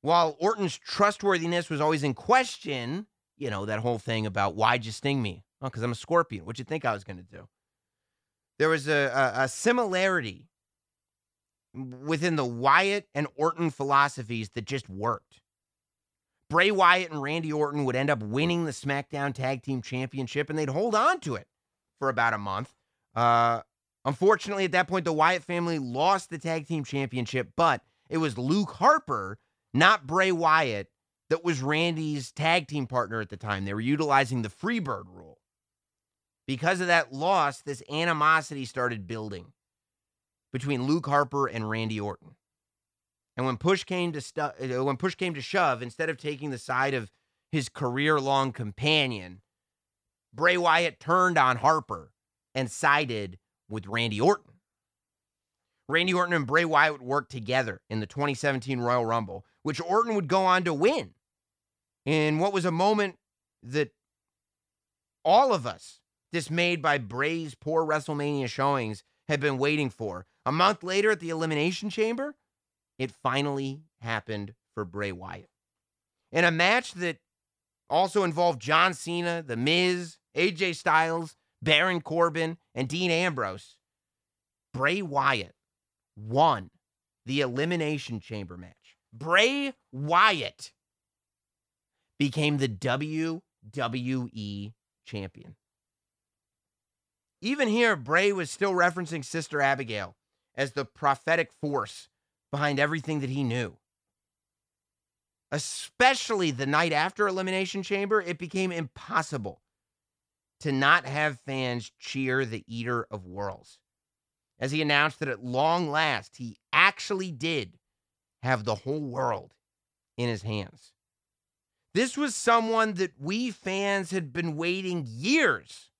While Orton's trustworthiness was always in question, you know, that whole thing about why'd you sting me? Oh, because I'm a scorpion. What'd you think I was going to do? There was a, a, a similarity within the Wyatt and Orton philosophies that just worked. Bray Wyatt and Randy Orton would end up winning the SmackDown Tag Team Championship and they'd hold on to it for about a month. Uh, unfortunately, at that point, the Wyatt family lost the Tag Team Championship, but it was Luke Harper, not Bray Wyatt, that was Randy's tag team partner at the time. They were utilizing the Freebird rule. Because of that loss, this animosity started building between Luke Harper and Randy Orton. And when push came to stu- uh, when push came to shove, instead of taking the side of his career-long companion, Bray Wyatt turned on Harper and sided with Randy Orton. Randy Orton and Bray Wyatt would work together in the 2017 Royal Rumble, which Orton would go on to win. In what was a moment that all of us, dismayed by Bray's poor WrestleMania showings, had been waiting for. A month later at the Elimination Chamber, it finally happened for Bray Wyatt. In a match that also involved John Cena, The Miz, AJ Styles, Baron Corbin, and Dean Ambrose, Bray Wyatt won the Elimination Chamber match. Bray Wyatt became the WWE champion. Even here, Bray was still referencing Sister Abigail as the prophetic force behind everything that he knew. Especially the night after Elimination Chamber, it became impossible to not have fans cheer the Eater of Worlds. As he announced that at long last, he actually did have the whole world in his hands. This was someone that we fans had been waiting years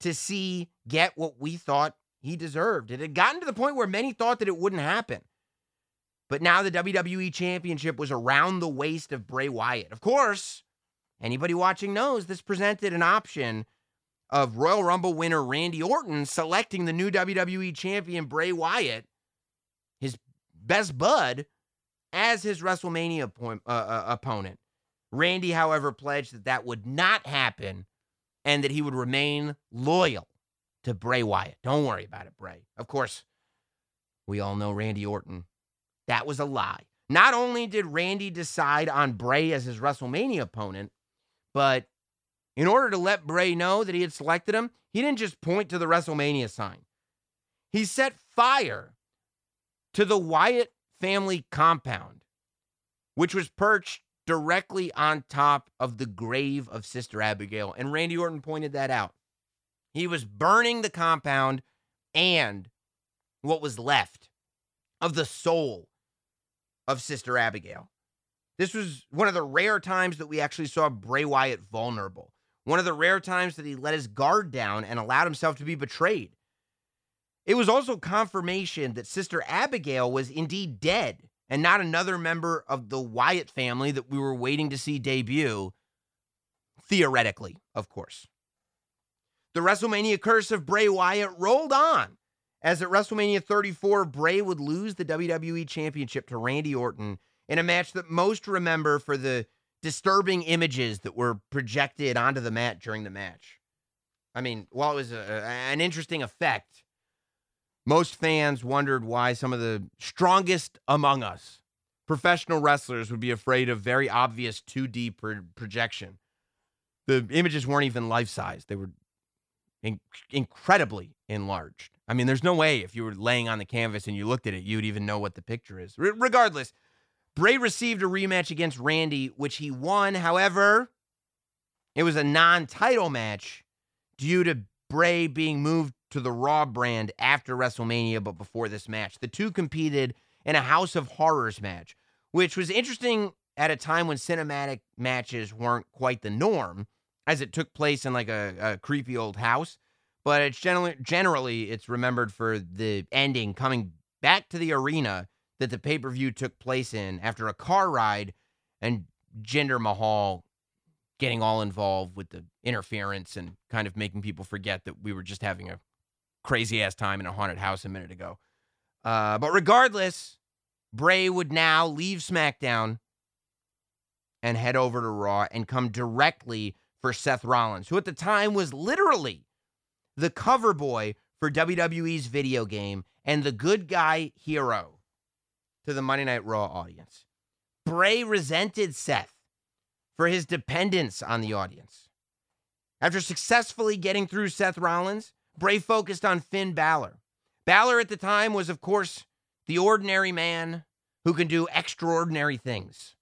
to see get what we thought he deserved. It had gotten to the point where many thought that it wouldn't happen. But now the WWE Championship was around the waist of Bray Wyatt. Of course, anybody watching knows this presented an option of Royal Rumble winner Randy Orton selecting the new WWE Champion Bray Wyatt, his best bud, as his WrestleMania uh, uh, opponent. Randy, however, pledged that that would not happen and that he would remain loyal to Bray Wyatt. Don't worry about it, Bray. Of course, we all know Randy Orton. That was a lie. Not only did Randy decide on Bray as his WrestleMania opponent, but in order to let Bray know that he had selected him, he didn't just point to the WrestleMania sign. He set fire to the Wyatt family compound, which was perched directly on top of the grave of Sister Abigail. And Randy Orton pointed that out. He was burning the compound and what was left of the soul of Sister Abigail. This was one of the rare times that we actually saw Bray Wyatt vulnerable. One of the rare times that he let his guard down and allowed himself to be betrayed. It was also confirmation that Sister Abigail was indeed dead and not another member of the Wyatt family that we were waiting to see debut. Theoretically, of course. The WrestleMania curse of Bray Wyatt rolled on as at WrestleMania 34, Bray would lose the WWE Championship to Randy Orton in a match that most remember for the disturbing images that were projected onto the mat during the match. I mean, while it was a, an interesting effect, most fans wondered why some of the strongest among us, professional wrestlers, would be afraid of very obvious 2D pro- projection. The images weren't even life size, they were in- incredibly enlarged. I mean, there's no way if you were laying on the canvas and you looked at it, you'd even know what the picture is. R- regardless, Bray received a rematch against Randy, which he won. However, it was a non title match due to Bray being moved to the Raw brand after WrestleMania, but before this match. The two competed in a House of Horrors match, which was interesting at a time when cinematic matches weren't quite the norm, as it took place in like a, a creepy old house. But it's generally generally it's remembered for the ending coming back to the arena that the pay per view took place in after a car ride, and Jinder Mahal getting all involved with the interference and kind of making people forget that we were just having a crazy ass time in a haunted house a minute ago. Uh, but regardless, Bray would now leave SmackDown and head over to Raw and come directly for Seth Rollins, who at the time was literally the cover boy for WWE's video game and the good guy hero to the Monday Night Raw audience. Bray resented Seth for his dependence on the audience. After successfully getting through Seth Rollins, Bray focused on Finn Balor. Balor at the time was, of course, the ordinary man who can do extraordinary things.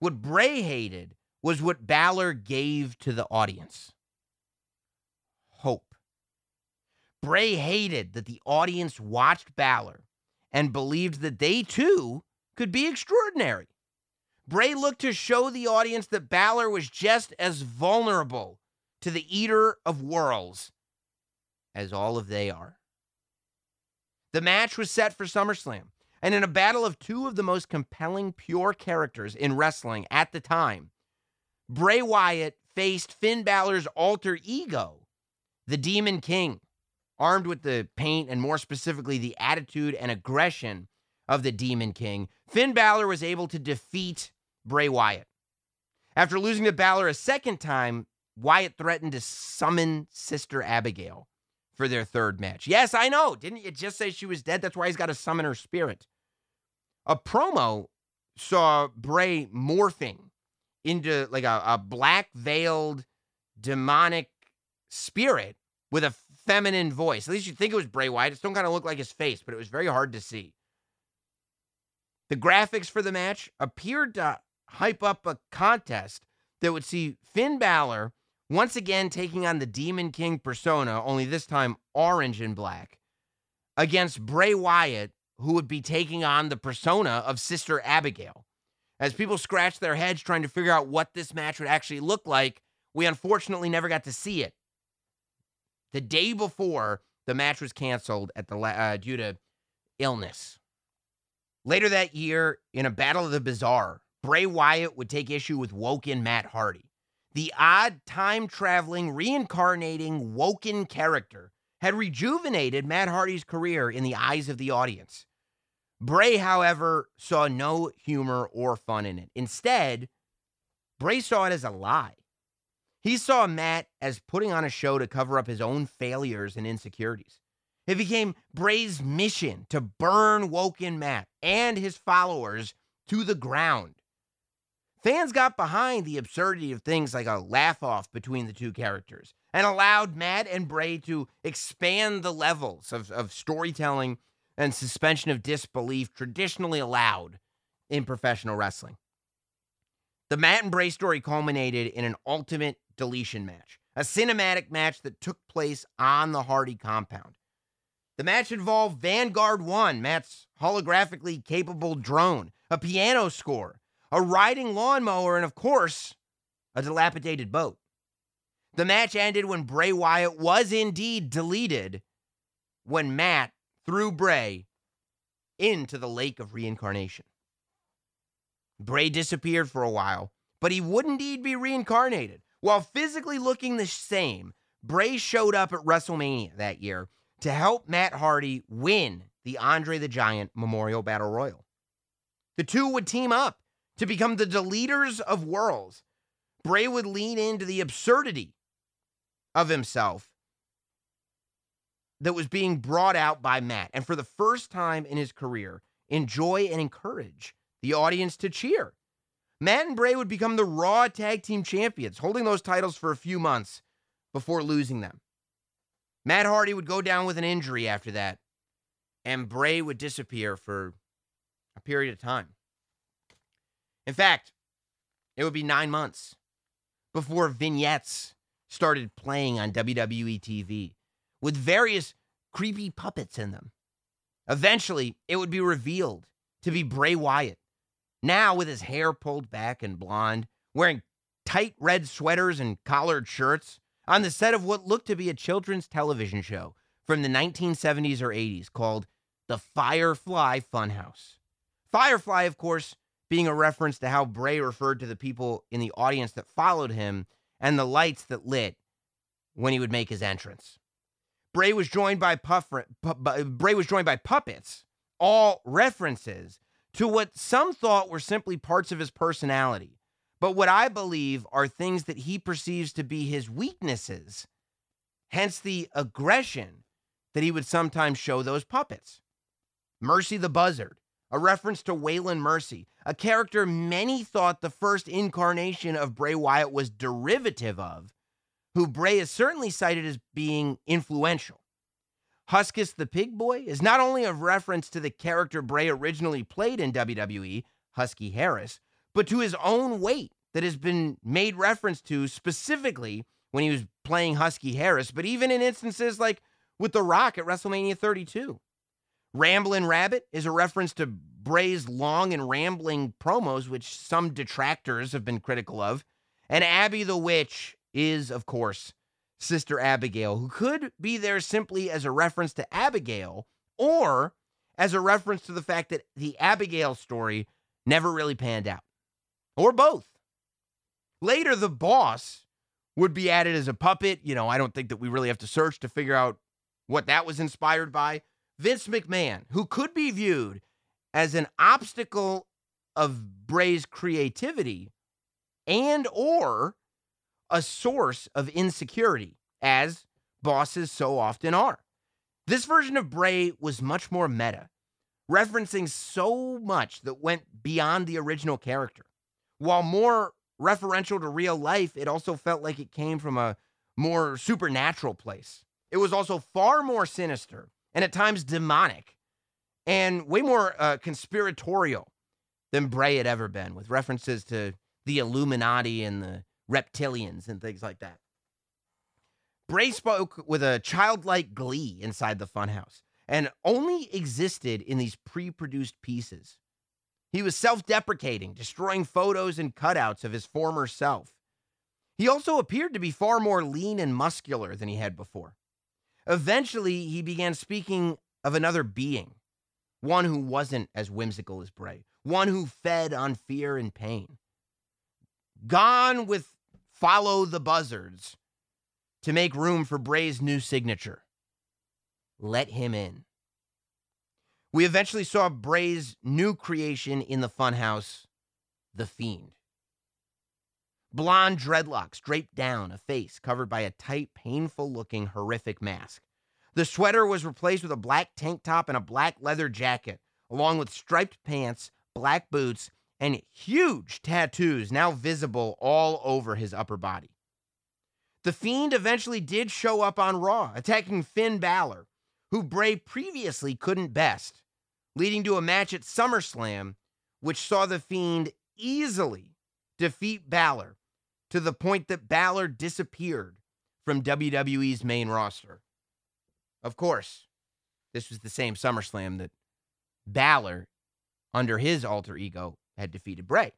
What Bray hated was what Balor gave to the audience hope. Bray hated that the audience watched Balor and believed that they too could be extraordinary. Bray looked to show the audience that Balor was just as vulnerable to the eater of worlds as all of they are. The match was set for SummerSlam, and in a battle of two of the most compelling pure characters in wrestling at the time, Bray Wyatt faced Finn Balor's alter ego, the Demon King, armed with the paint and more specifically the attitude and aggression of the Demon King. Finn Balor was able to defeat Bray Wyatt. After losing to Balor a second time, Wyatt threatened to summon Sister Abigail for their third match. Yes, I know. Didn't you just say she was dead? That's why he's got to summon her spirit. A promo saw Bray morphing into like a, a black veiled demonic spirit with a feminine voice. At least you'd think it was Bray Wyatt. It still kind of looked like his face, but it was very hard to see. The graphics for the match appeared to hype up a contest that would see Finn Balor once again taking on the Demon King persona, only this time orange and black, against Bray Wyatt, who would be taking on the persona of Sister Abigail. As people scratched their heads trying to figure out what this match would actually look like, we unfortunately never got to see it. The day before, the match was canceled at the uh, due to illness. Later that year, in a battle of the bizarre, Bray Wyatt would take issue with Woken Matt Hardy. The odd time traveling, reincarnating Woken character had rejuvenated Matt Hardy's career in the eyes of the audience. Bray, however, saw no humor or fun in it. Instead, Bray saw it as a lie. He saw Matt as putting on a show to cover up his own failures and insecurities. It became Bray's mission to burn Woken Matt and his followers to the ground. Fans got behind the absurdity of things like a laugh off between the two characters and allowed Matt and Bray to expand the levels of, of storytelling and suspension of disbelief traditionally allowed in professional wrestling. The Matt and Bray story culminated in an ultimate deletion match, a cinematic match that took place on the Hardy compound. The match involved Vanguard 1, Matt's holographically capable drone, a piano score, a riding lawnmower, and of course, a dilapidated boat. The match ended when Bray Wyatt was indeed deleted when Matt threw Bray into the lake of reincarnation. Bray disappeared for a while, but he would indeed be reincarnated. While physically looking the same, Bray showed up at WrestleMania that year to help Matt Hardy win the Andre the Giant Memorial Battle Royal. The two would team up to become the deleters of worlds. Bray would lean into the absurdity of himself that was being brought out by Matt. And for the first time in his career, enjoy and encourage the audience to cheer. Matt and Bray would become the Raw Tag Team Champions, holding those titles for a few months before losing them. Matt Hardy would go down with an injury after that, and Bray would disappear for a period of time. In fact, it would be nine months before vignettes started playing on WWE TV with various creepy puppets in them. Eventually, it would be revealed to be Bray Wyatt, now with his hair pulled back and blonde, wearing tight red sweaters and collared shirts on the set of what looked to be a children's television show from the 1970s or 80s called The Firefly Funhouse. Firefly, of course, being a reference to how Bray referred to the people in the audience that followed him and the lights that lit when he would make his entrance. Bray was joined by puff, pu- Bray was joined by puppets, all references to what some thought were simply parts of his personality, but what I believe are things that he perceives to be his weaknesses. Hence the aggression that he would sometimes show those puppets. Mercy the Buzzard, a reference to Waylon Mercy, a character many thought the first incarnation of Bray Wyatt was derivative of, who Bray is certainly cited as being influential. Huskus the Pig Boy is not only a reference to the character Bray originally played in WWE, Husky Harris, but to his own weight that has been made reference to specifically when he was playing Husky Harris, but even in instances like with The Rock at WrestleMania 32. Ramblin' Rabbit is a reference to Bray's long and rambling promos, which some detractors have been critical of. And Abby the Witch is, of course, Sister Abigail, who could be there simply as a reference to Abigail or as a reference to the fact that the Abigail story never really panned out, or both. Later, the boss would be added as a puppet. You know, I don't think that we really have to search to figure out what that was inspired by. Vince McMahon, who could be viewed as an obstacle of Bray's creativity and or a source of insecurity, as bosses so often are. This version of Bray was much more meta, referencing so much that went beyond the original character. While more referential to real life, it also felt like it came from a more supernatural place. It was also far more sinister and at times demonic and way more uh, conspiratorial than Bray had ever been, with references to the Illuminati and the reptilians and things like that. Bray spoke with a childlike glee inside the funhouse and only existed in these pre produced pieces. He was self deprecating, destroying photos and cutouts of his former self. He also appeared to be far more lean and muscular than he had before. Eventually, he began speaking of another being, one who wasn't as whimsical as Bray, one who fed on fear and pain. Gone with follow the buzzards to make room for Bray's new signature. Let him in. We eventually saw Bray's new creation in the funhouse, The Fiend. Blonde dreadlocks draped down a face covered by a tight, painful looking, horrific mask. The sweater was replaced with a black tank top and a black leather jacket, along with striped pants, black boots, and huge tattoos now visible all over his upper body. The Fiend eventually did show up on Raw, attacking Finn Balor, who Bray previously couldn't best, leading to a match at SummerSlam, which saw The Fiend easily defeat Balor to the point that Balor disappeared from WWE's main roster. Of course, this was the same SummerSlam that Balor, under his alter ego, had defeated Bray.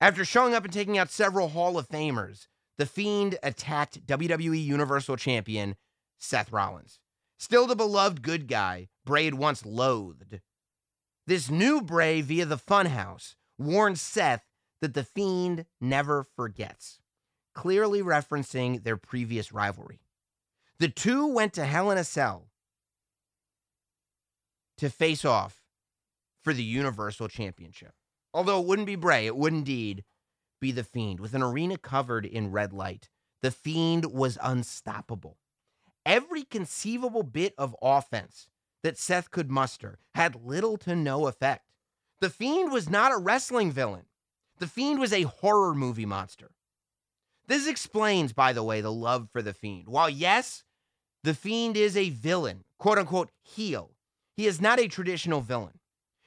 After showing up and taking out several Hall of Famers, The Fiend attacked WWE Universal Champion Seth Rollins. Still the beloved good guy Bray had once loathed. This new Bray via the Funhouse warned Seth that The Fiend never forgets, clearly referencing their previous rivalry. The two went to Hell in a Cell to face off for the Universal Championship. Although it wouldn't be Bray, it would indeed be The Fiend. With an arena covered in red light, The Fiend was unstoppable. Every conceivable bit of offense that Seth could muster had little to no effect. The Fiend was not a wrestling villain. The Fiend was a horror movie monster. This explains, by the way, the love for The Fiend. While, yes, The Fiend is a villain, quote unquote heel, he is not a traditional villain.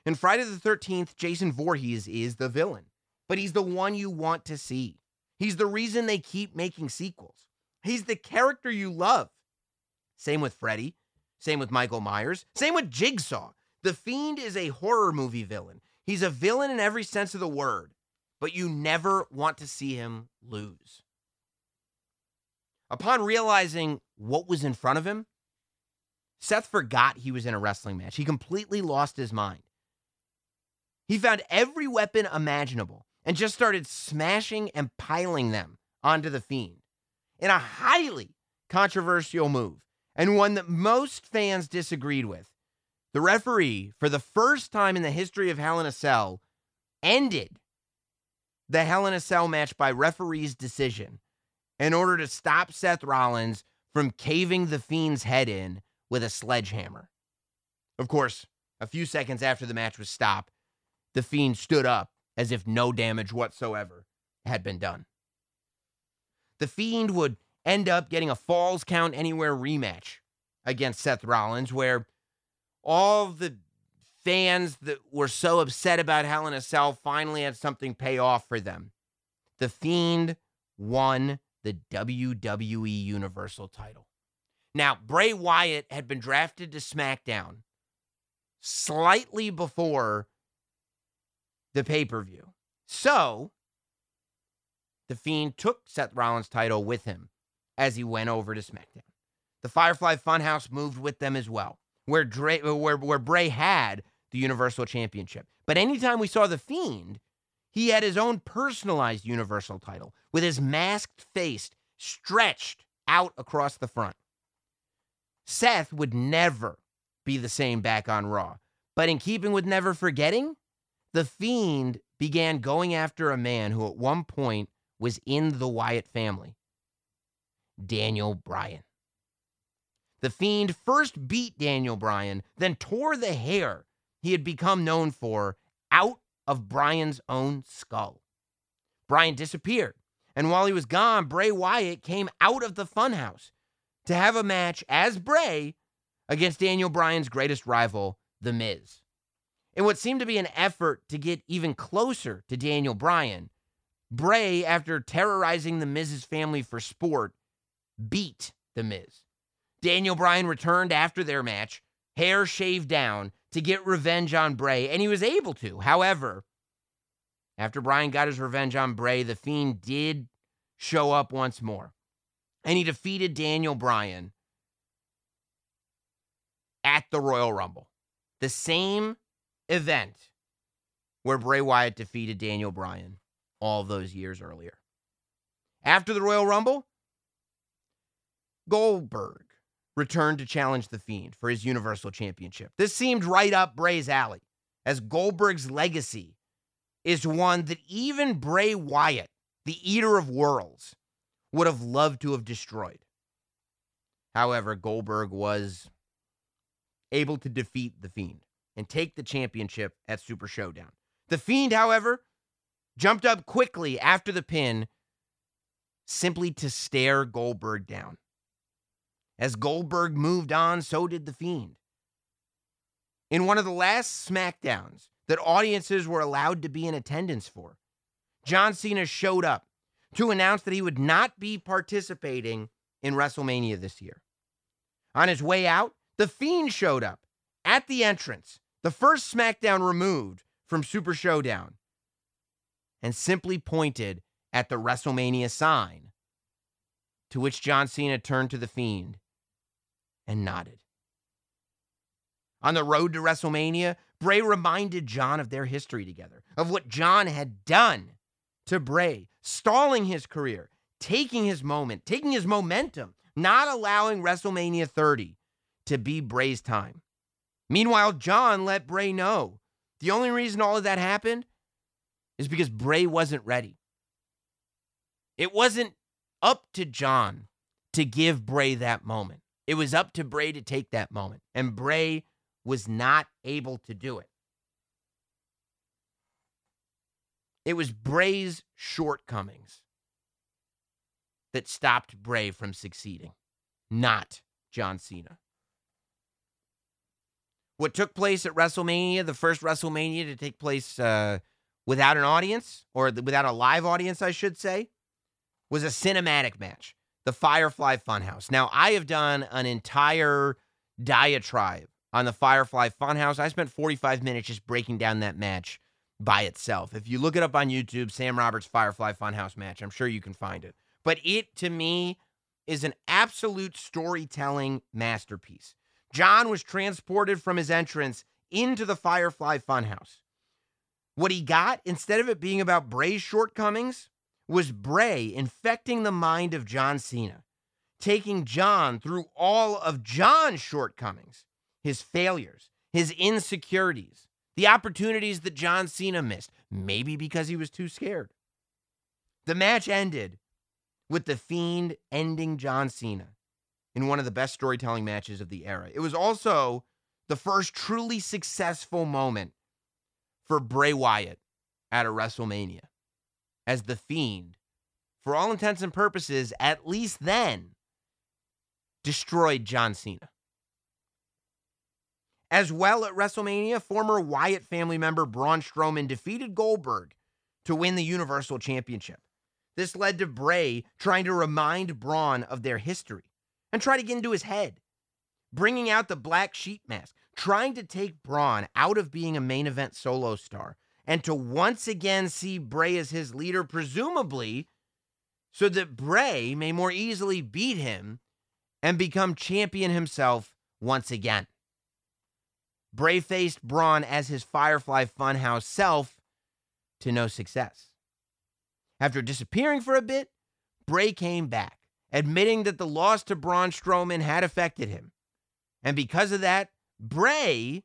In Friday the 13th, Jason Voorhees is the villain, but he's the one you want to see. He's the reason they keep making sequels. He's the character you love. Same with Freddy. Same with Michael Myers. Same with Jigsaw. The Fiend is a horror movie villain. He's a villain in every sense of the word, but you never want to see him lose. Upon realizing what was in front of him, Seth forgot he was in a wrestling match. He completely lost his mind. He found every weapon imaginable and just started smashing and piling them onto the Fiend in a highly controversial move and one that most fans disagreed with. The referee, for the first time in the history of Hell in a Cell, ended the Hell in a Cell match by referee's decision in order to stop Seth Rollins from caving the Fiend's head in with a sledgehammer. Of course, a few seconds after the match was stopped, the Fiend stood up as if no damage whatsoever had been done. The Fiend would end up getting a Falls Count Anywhere rematch against Seth Rollins, where all the fans that were so upset about Hell in a Cell finally had something pay off for them. The Fiend won the WWE Universal title. Now, Bray Wyatt had been drafted to SmackDown slightly before the pay per view. So, The Fiend took Seth Rollins' title with him as he went over to SmackDown. The Firefly Funhouse moved with them as well, where, Dre, where, where Bray had the Universal Championship. But anytime we saw The Fiend, he had his own personalized Universal title with his masked face stretched out across the front. Seth would never be the same back on Raw. But in keeping with never forgetting, The Fiend began going after a man who at one point was in the Wyatt family Daniel Bryan. The Fiend first beat Daniel Bryan, then tore the hair he had become known for out of Bryan's own skull. Bryan disappeared, and while he was gone, Bray Wyatt came out of the funhouse to have a match as Bray against Daniel Bryan's greatest rival, The Miz. In what seemed to be an effort to get even closer to Daniel Bryan, Bray, after terrorizing The Miz's family for sport, beat The Miz. Daniel Bryan returned after their match, hair shaved down, to get revenge on Bray, and he was able to. However, after Bryan got his revenge on Bray, The Fiend did show up once more and he defeated Daniel Bryan at the Royal Rumble. The same event where Bray Wyatt defeated Daniel Bryan all those years earlier. After the Royal Rumble, Goldberg returned to challenge The Fiend for his Universal Championship. This seemed right up Bray's alley, as Goldberg's legacy is one that even Bray Wyatt, the Eater of Worlds, would have loved to have destroyed. However, Goldberg was able to defeat The Fiend and take the championship at Super Showdown. The Fiend, however, jumped up quickly after the pin simply to stare Goldberg down. As Goldberg moved on, so did The Fiend. In one of the last SmackDowns that audiences were allowed to be in attendance for, John Cena showed up to announce that he would not be participating in WrestleMania this year. On his way out, The Fiend showed up at the entrance, the first SmackDown removed from Super Showdown, and simply pointed at the WrestleMania sign, to which John Cena turned to The Fiend and nodded. On the road to WrestleMania, Bray reminded John of their history together, of what John had done to Bray, stalling his career, taking his moment, taking his momentum, not allowing WrestleMania 30 to be Bray's time. Meanwhile, John let Bray know the only reason all of that happened is because Bray wasn't ready. It wasn't up to John to give Bray that moment. It was up to Bray to take that moment, and Bray was not able to do it. It was Bray's shortcomings that stopped Bray from succeeding, not John Cena. What took place at WrestleMania, the first WrestleMania to take place uh, without an audience, or the, without a live audience, I should say, was a cinematic match, the Firefly Funhouse. Now, I have done an entire diatribe on the Firefly Funhouse. I spent 45 minutes just breaking down that match by itself. If you look it up on YouTube, Sam Roberts Firefly Funhouse match, I'm sure you can find it. But it, to me, is an absolute storytelling masterpiece. John was transported from his entrance into the Firefly Funhouse. What he got, instead of it being about Bray's shortcomings, was Bray infecting the mind of John Cena, taking John through all of John's shortcomings, his failures, his insecurities, the opportunities that John Cena missed, maybe because he was too scared. The match ended with The Fiend ending John Cena in one of the best storytelling matches of the era. It was also the first truly successful moment for Bray Wyatt at a WrestleMania as The Fiend, for all intents and purposes, at least then, destroyed John Cena. As well at WrestleMania, former Wyatt family member Braun Strowman defeated Goldberg to win the Universal Championship. This led to Bray trying to remind Braun of their history and try to get into his head, bringing out the black sheep mask, trying to take Braun out of being a main event solo star and to once again see Bray as his leader, presumably so that Bray may more easily beat him and become champion himself once again. Bray faced Braun as his Firefly Funhouse self to no success. After disappearing for a bit, Bray came back, admitting that the loss to Braun Strowman had affected him. And because of that, Bray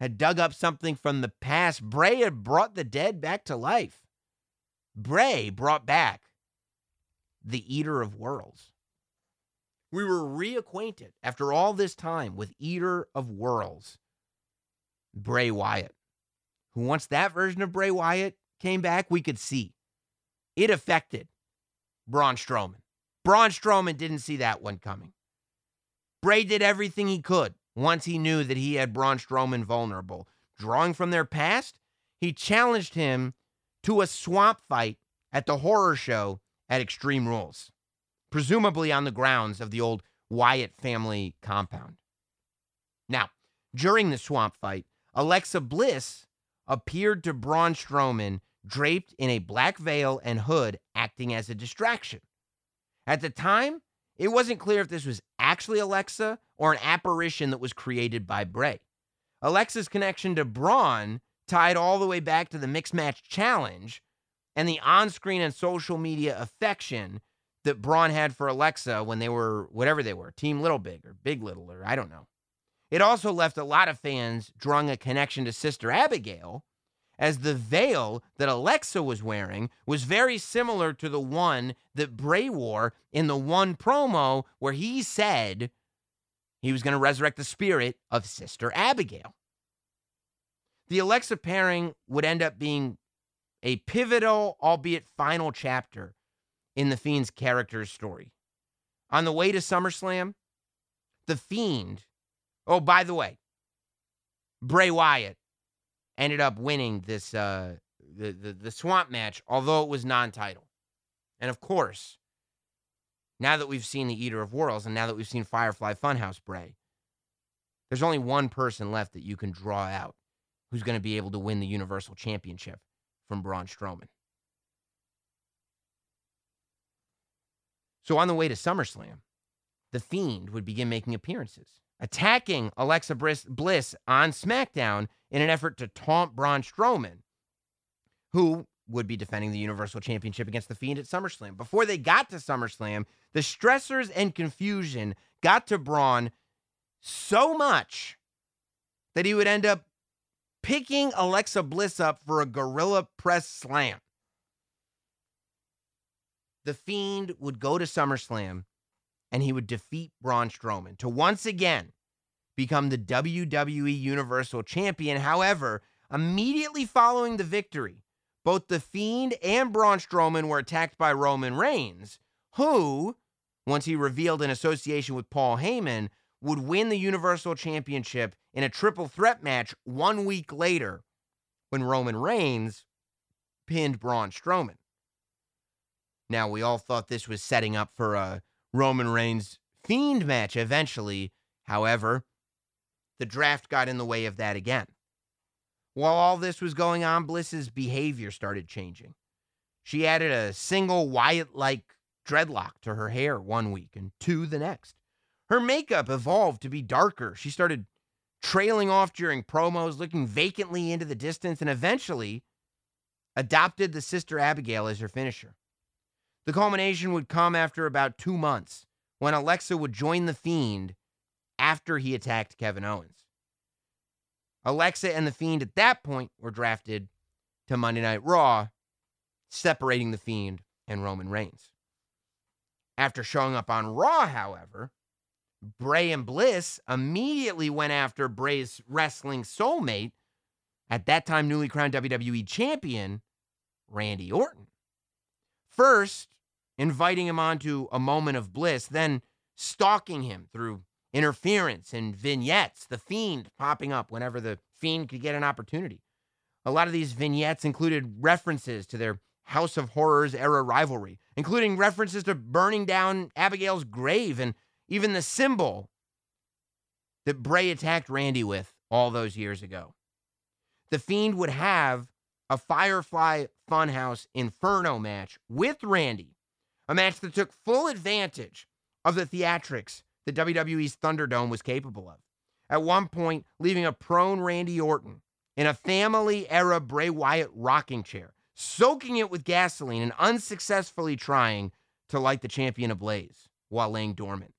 had dug up something from the past. Bray had brought the dead back to life. Bray brought back the Eater of Worlds. We were reacquainted after all this time with Eater of Worlds, Bray Wyatt, who once that version of Bray Wyatt came back, we could see it affected Braun Strowman. Braun Strowman didn't see that one coming. Bray did everything he could once he knew that he had Braun Strowman vulnerable. Drawing from their past, he challenged him to a swamp fight at the horror show at Extreme Rules presumably on the grounds of the old Wyatt family compound. Now, during the swamp fight, Alexa Bliss appeared to Braun Strowman draped in a black veil and hood, acting as a distraction. At the time, it wasn't clear if this was actually Alexa or an apparition that was created by Bray. Alexa's connection to Braun tied all the way back to the mixed match challenge and the on screen and social media affection that Braun had for Alexa when they were whatever they were, Team Little Big or Big Little or I don't know. It also left a lot of fans drawing a connection to Sister Abigail, as the veil that Alexa was wearing was very similar to the one that Bray wore in the one promo where he said he was going to resurrect the spirit of Sister Abigail. The Alexa pairing would end up being a pivotal, albeit final chapter in The Fiend's character's story. On the way to SummerSlam, The Fiend, oh, by the way, Bray Wyatt ended up winning this uh, the, the the swamp match, although it was non-title. And of course, now that we've seen the Eater of Worlds and now that we've seen Firefly Funhouse Bray, there's only one person left that you can draw out who's going to be able to win the Universal Championship from Braun Strowman. So on the way to SummerSlam, The Fiend would begin making appearances, attacking Alexa Bliss on SmackDown in an effort to taunt Braun Strowman, who would be defending the Universal Championship against The Fiend at SummerSlam. Before they got to SummerSlam, the stressors and confusion got to Braun so much that he would end up picking Alexa Bliss up for a gorilla press slam the Fiend would go to SummerSlam and he would defeat Braun Strowman to once again become the WWE Universal Champion. However, immediately following the victory, both The Fiend and Braun Strowman were attacked by Roman Reigns, who, once he revealed an association with Paul Heyman, would win the Universal Championship in a triple threat match one week later when Roman Reigns pinned Braun Strowman. Now, we all thought this was setting up for a Roman Reigns Fiend match eventually. However, the draft got in the way of that again. While all this was going on, Bliss's behavior started changing. She added a single Wyatt like dreadlock to her hair one week and two the next. Her makeup evolved to be darker. She started trailing off during promos, looking vacantly into the distance, and eventually adopted the Sister Abigail as her finisher. The culmination would come after about two months when Alexa would join The Fiend after he attacked Kevin Owens. Alexa and The Fiend at that point were drafted to Monday Night Raw, separating The Fiend and Roman Reigns. After showing up on Raw, however, Bray and Bliss immediately went after Bray's wrestling soulmate, at that time newly crowned WWE champion, Randy Orton. First, inviting him onto a moment of bliss, then stalking him through interference and vignettes, the Fiend popping up whenever the Fiend could get an opportunity. A lot of these vignettes included references to their House of Horrors era rivalry, including references to burning down Abigail's grave and even the symbol that Bray attacked Randy with all those years ago. The Fiend would have a Firefly Funhouse Inferno match with Randy, a match that took full advantage of the theatrics that WWE's Thunderdome was capable of. At one point, leaving a prone Randy Orton in a family era Bray Wyatt rocking chair, soaking it with gasoline and unsuccessfully trying to light the champion ablaze while laying dormant.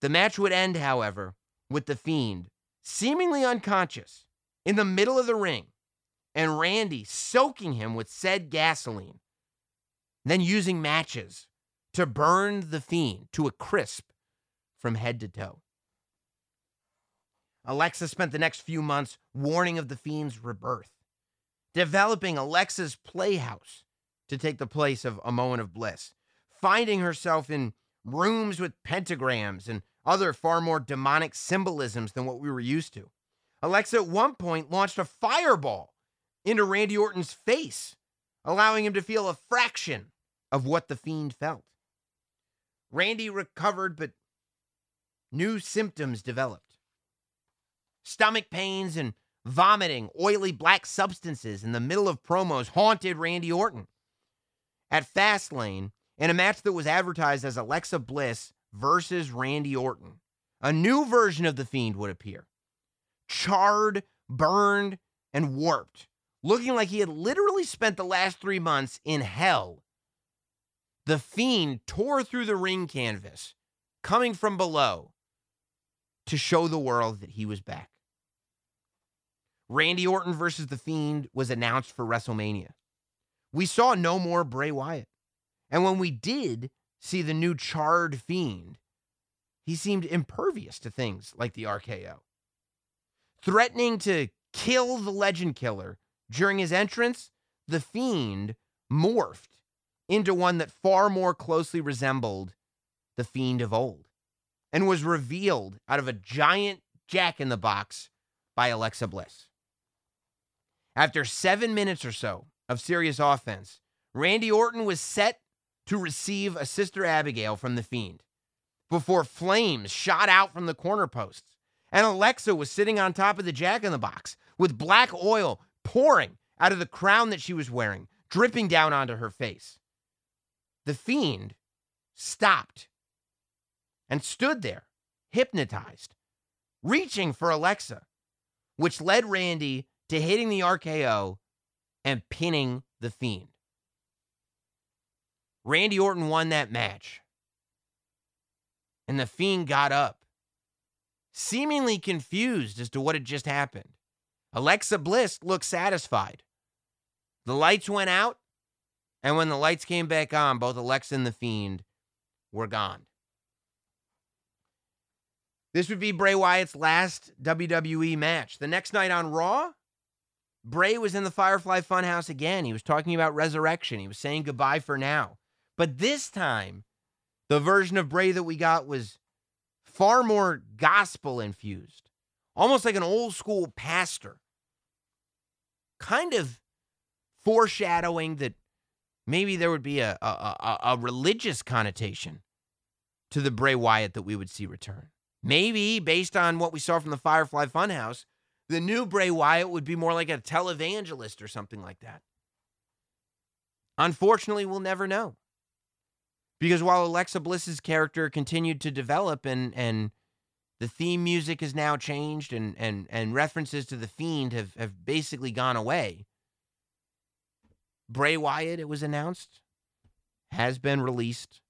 The match would end, however, with The Fiend seemingly unconscious in the middle of the ring and Randy soaking him with said gasoline, then using matches to burn The Fiend to a crisp from head to toe. Alexa spent the next few months warning of The Fiend's rebirth, developing Alexa's playhouse to take the place of a moment of bliss, finding herself in rooms with pentagrams and other far more demonic symbolisms than what we were used to. Alexa at one point launched a fireball into Randy Orton's face, allowing him to feel a fraction of what the fiend felt. Randy recovered, but new symptoms developed. Stomach pains and vomiting oily black substances in the middle of promos haunted Randy Orton. At Fastlane, in a match that was advertised as Alexa Bliss versus Randy Orton. A new version of The Fiend would appear. Charred, burned, and warped, looking like he had literally spent the last three months in hell. The Fiend tore through the ring canvas, coming from below, to show the world that he was back. Randy Orton versus The Fiend was announced for WrestleMania. We saw no more Bray Wyatt. And when we did, see the new charred fiend, he seemed impervious to things like the RKO. Threatening to kill the legend killer during his entrance, the fiend morphed into one that far more closely resembled the fiend of old and was revealed out of a giant jack in the box by Alexa Bliss. After seven minutes or so of serious offense, Randy Orton was set to receive a Sister Abigail from the Fiend before flames shot out from the corner posts. And Alexa was sitting on top of the jack in the box with black oil pouring out of the crown that she was wearing, dripping down onto her face. The Fiend stopped and stood there, hypnotized, reaching for Alexa, which led Randy to hitting the RKO and pinning the Fiend. Randy Orton won that match. And the Fiend got up, seemingly confused as to what had just happened. Alexa Bliss looked satisfied. The lights went out, and when the lights came back on, both Alexa and the Fiend were gone. This would be Bray Wyatt's last WWE match. The next night on Raw, Bray was in the Firefly Funhouse again. He was talking about resurrection. He was saying goodbye for now. But this time, the version of Bray that we got was far more gospel infused, almost like an old school pastor, kind of foreshadowing that maybe there would be a, a, a, a religious connotation to the Bray Wyatt that we would see return. Maybe based on what we saw from the Firefly Funhouse, the new Bray Wyatt would be more like a televangelist or something like that. Unfortunately, we'll never know. Because while Alexa Bliss's character continued to develop and and the theme music has now changed and and and references to the fiend have, have basically gone away. Bray Wyatt, it was announced, has been released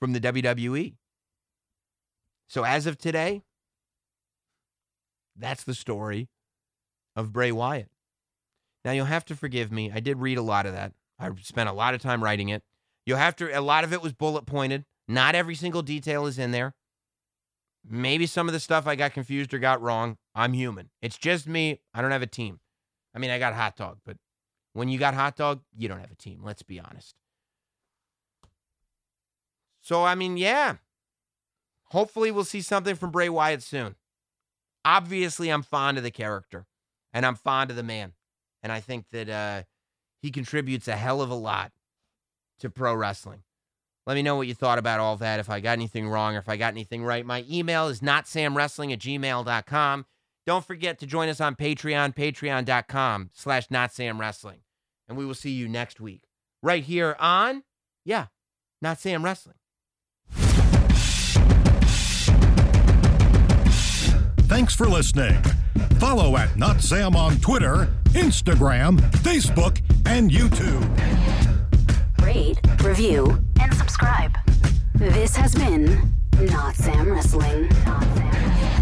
from the WWE. So as of today, that's the story of Bray Wyatt. Now you'll have to forgive me. I did read a lot of that. I spent a lot of time writing it. You'll have to a lot of it was bullet pointed. Not every single detail is in there. Maybe some of the stuff I got confused or got wrong. I'm human. It's just me. I don't have a team. I mean, I got hot dog, but when you got hot dog, you don't have a team. Let's be honest. So, I mean, yeah. Hopefully, we'll see something from Bray Wyatt soon. Obviously, I'm fond of the character and I'm fond of the man. And I think that uh, he contributes a hell of a lot to pro wrestling. Let me know what you thought about all that. If I got anything wrong or if I got anything right. My email is notsamwrestling at gmail.com. Don't forget to join us on Patreon, patreon.com slash notsamwrestling. And we will see you next week right here on, yeah, Not Sam Wrestling. Thanks for listening. Follow at Not Sam on Twitter, Instagram, Facebook, and YouTube. Rate, review, and subscribe. This has been Not Sam Wrestling. Not Sam Wrestling.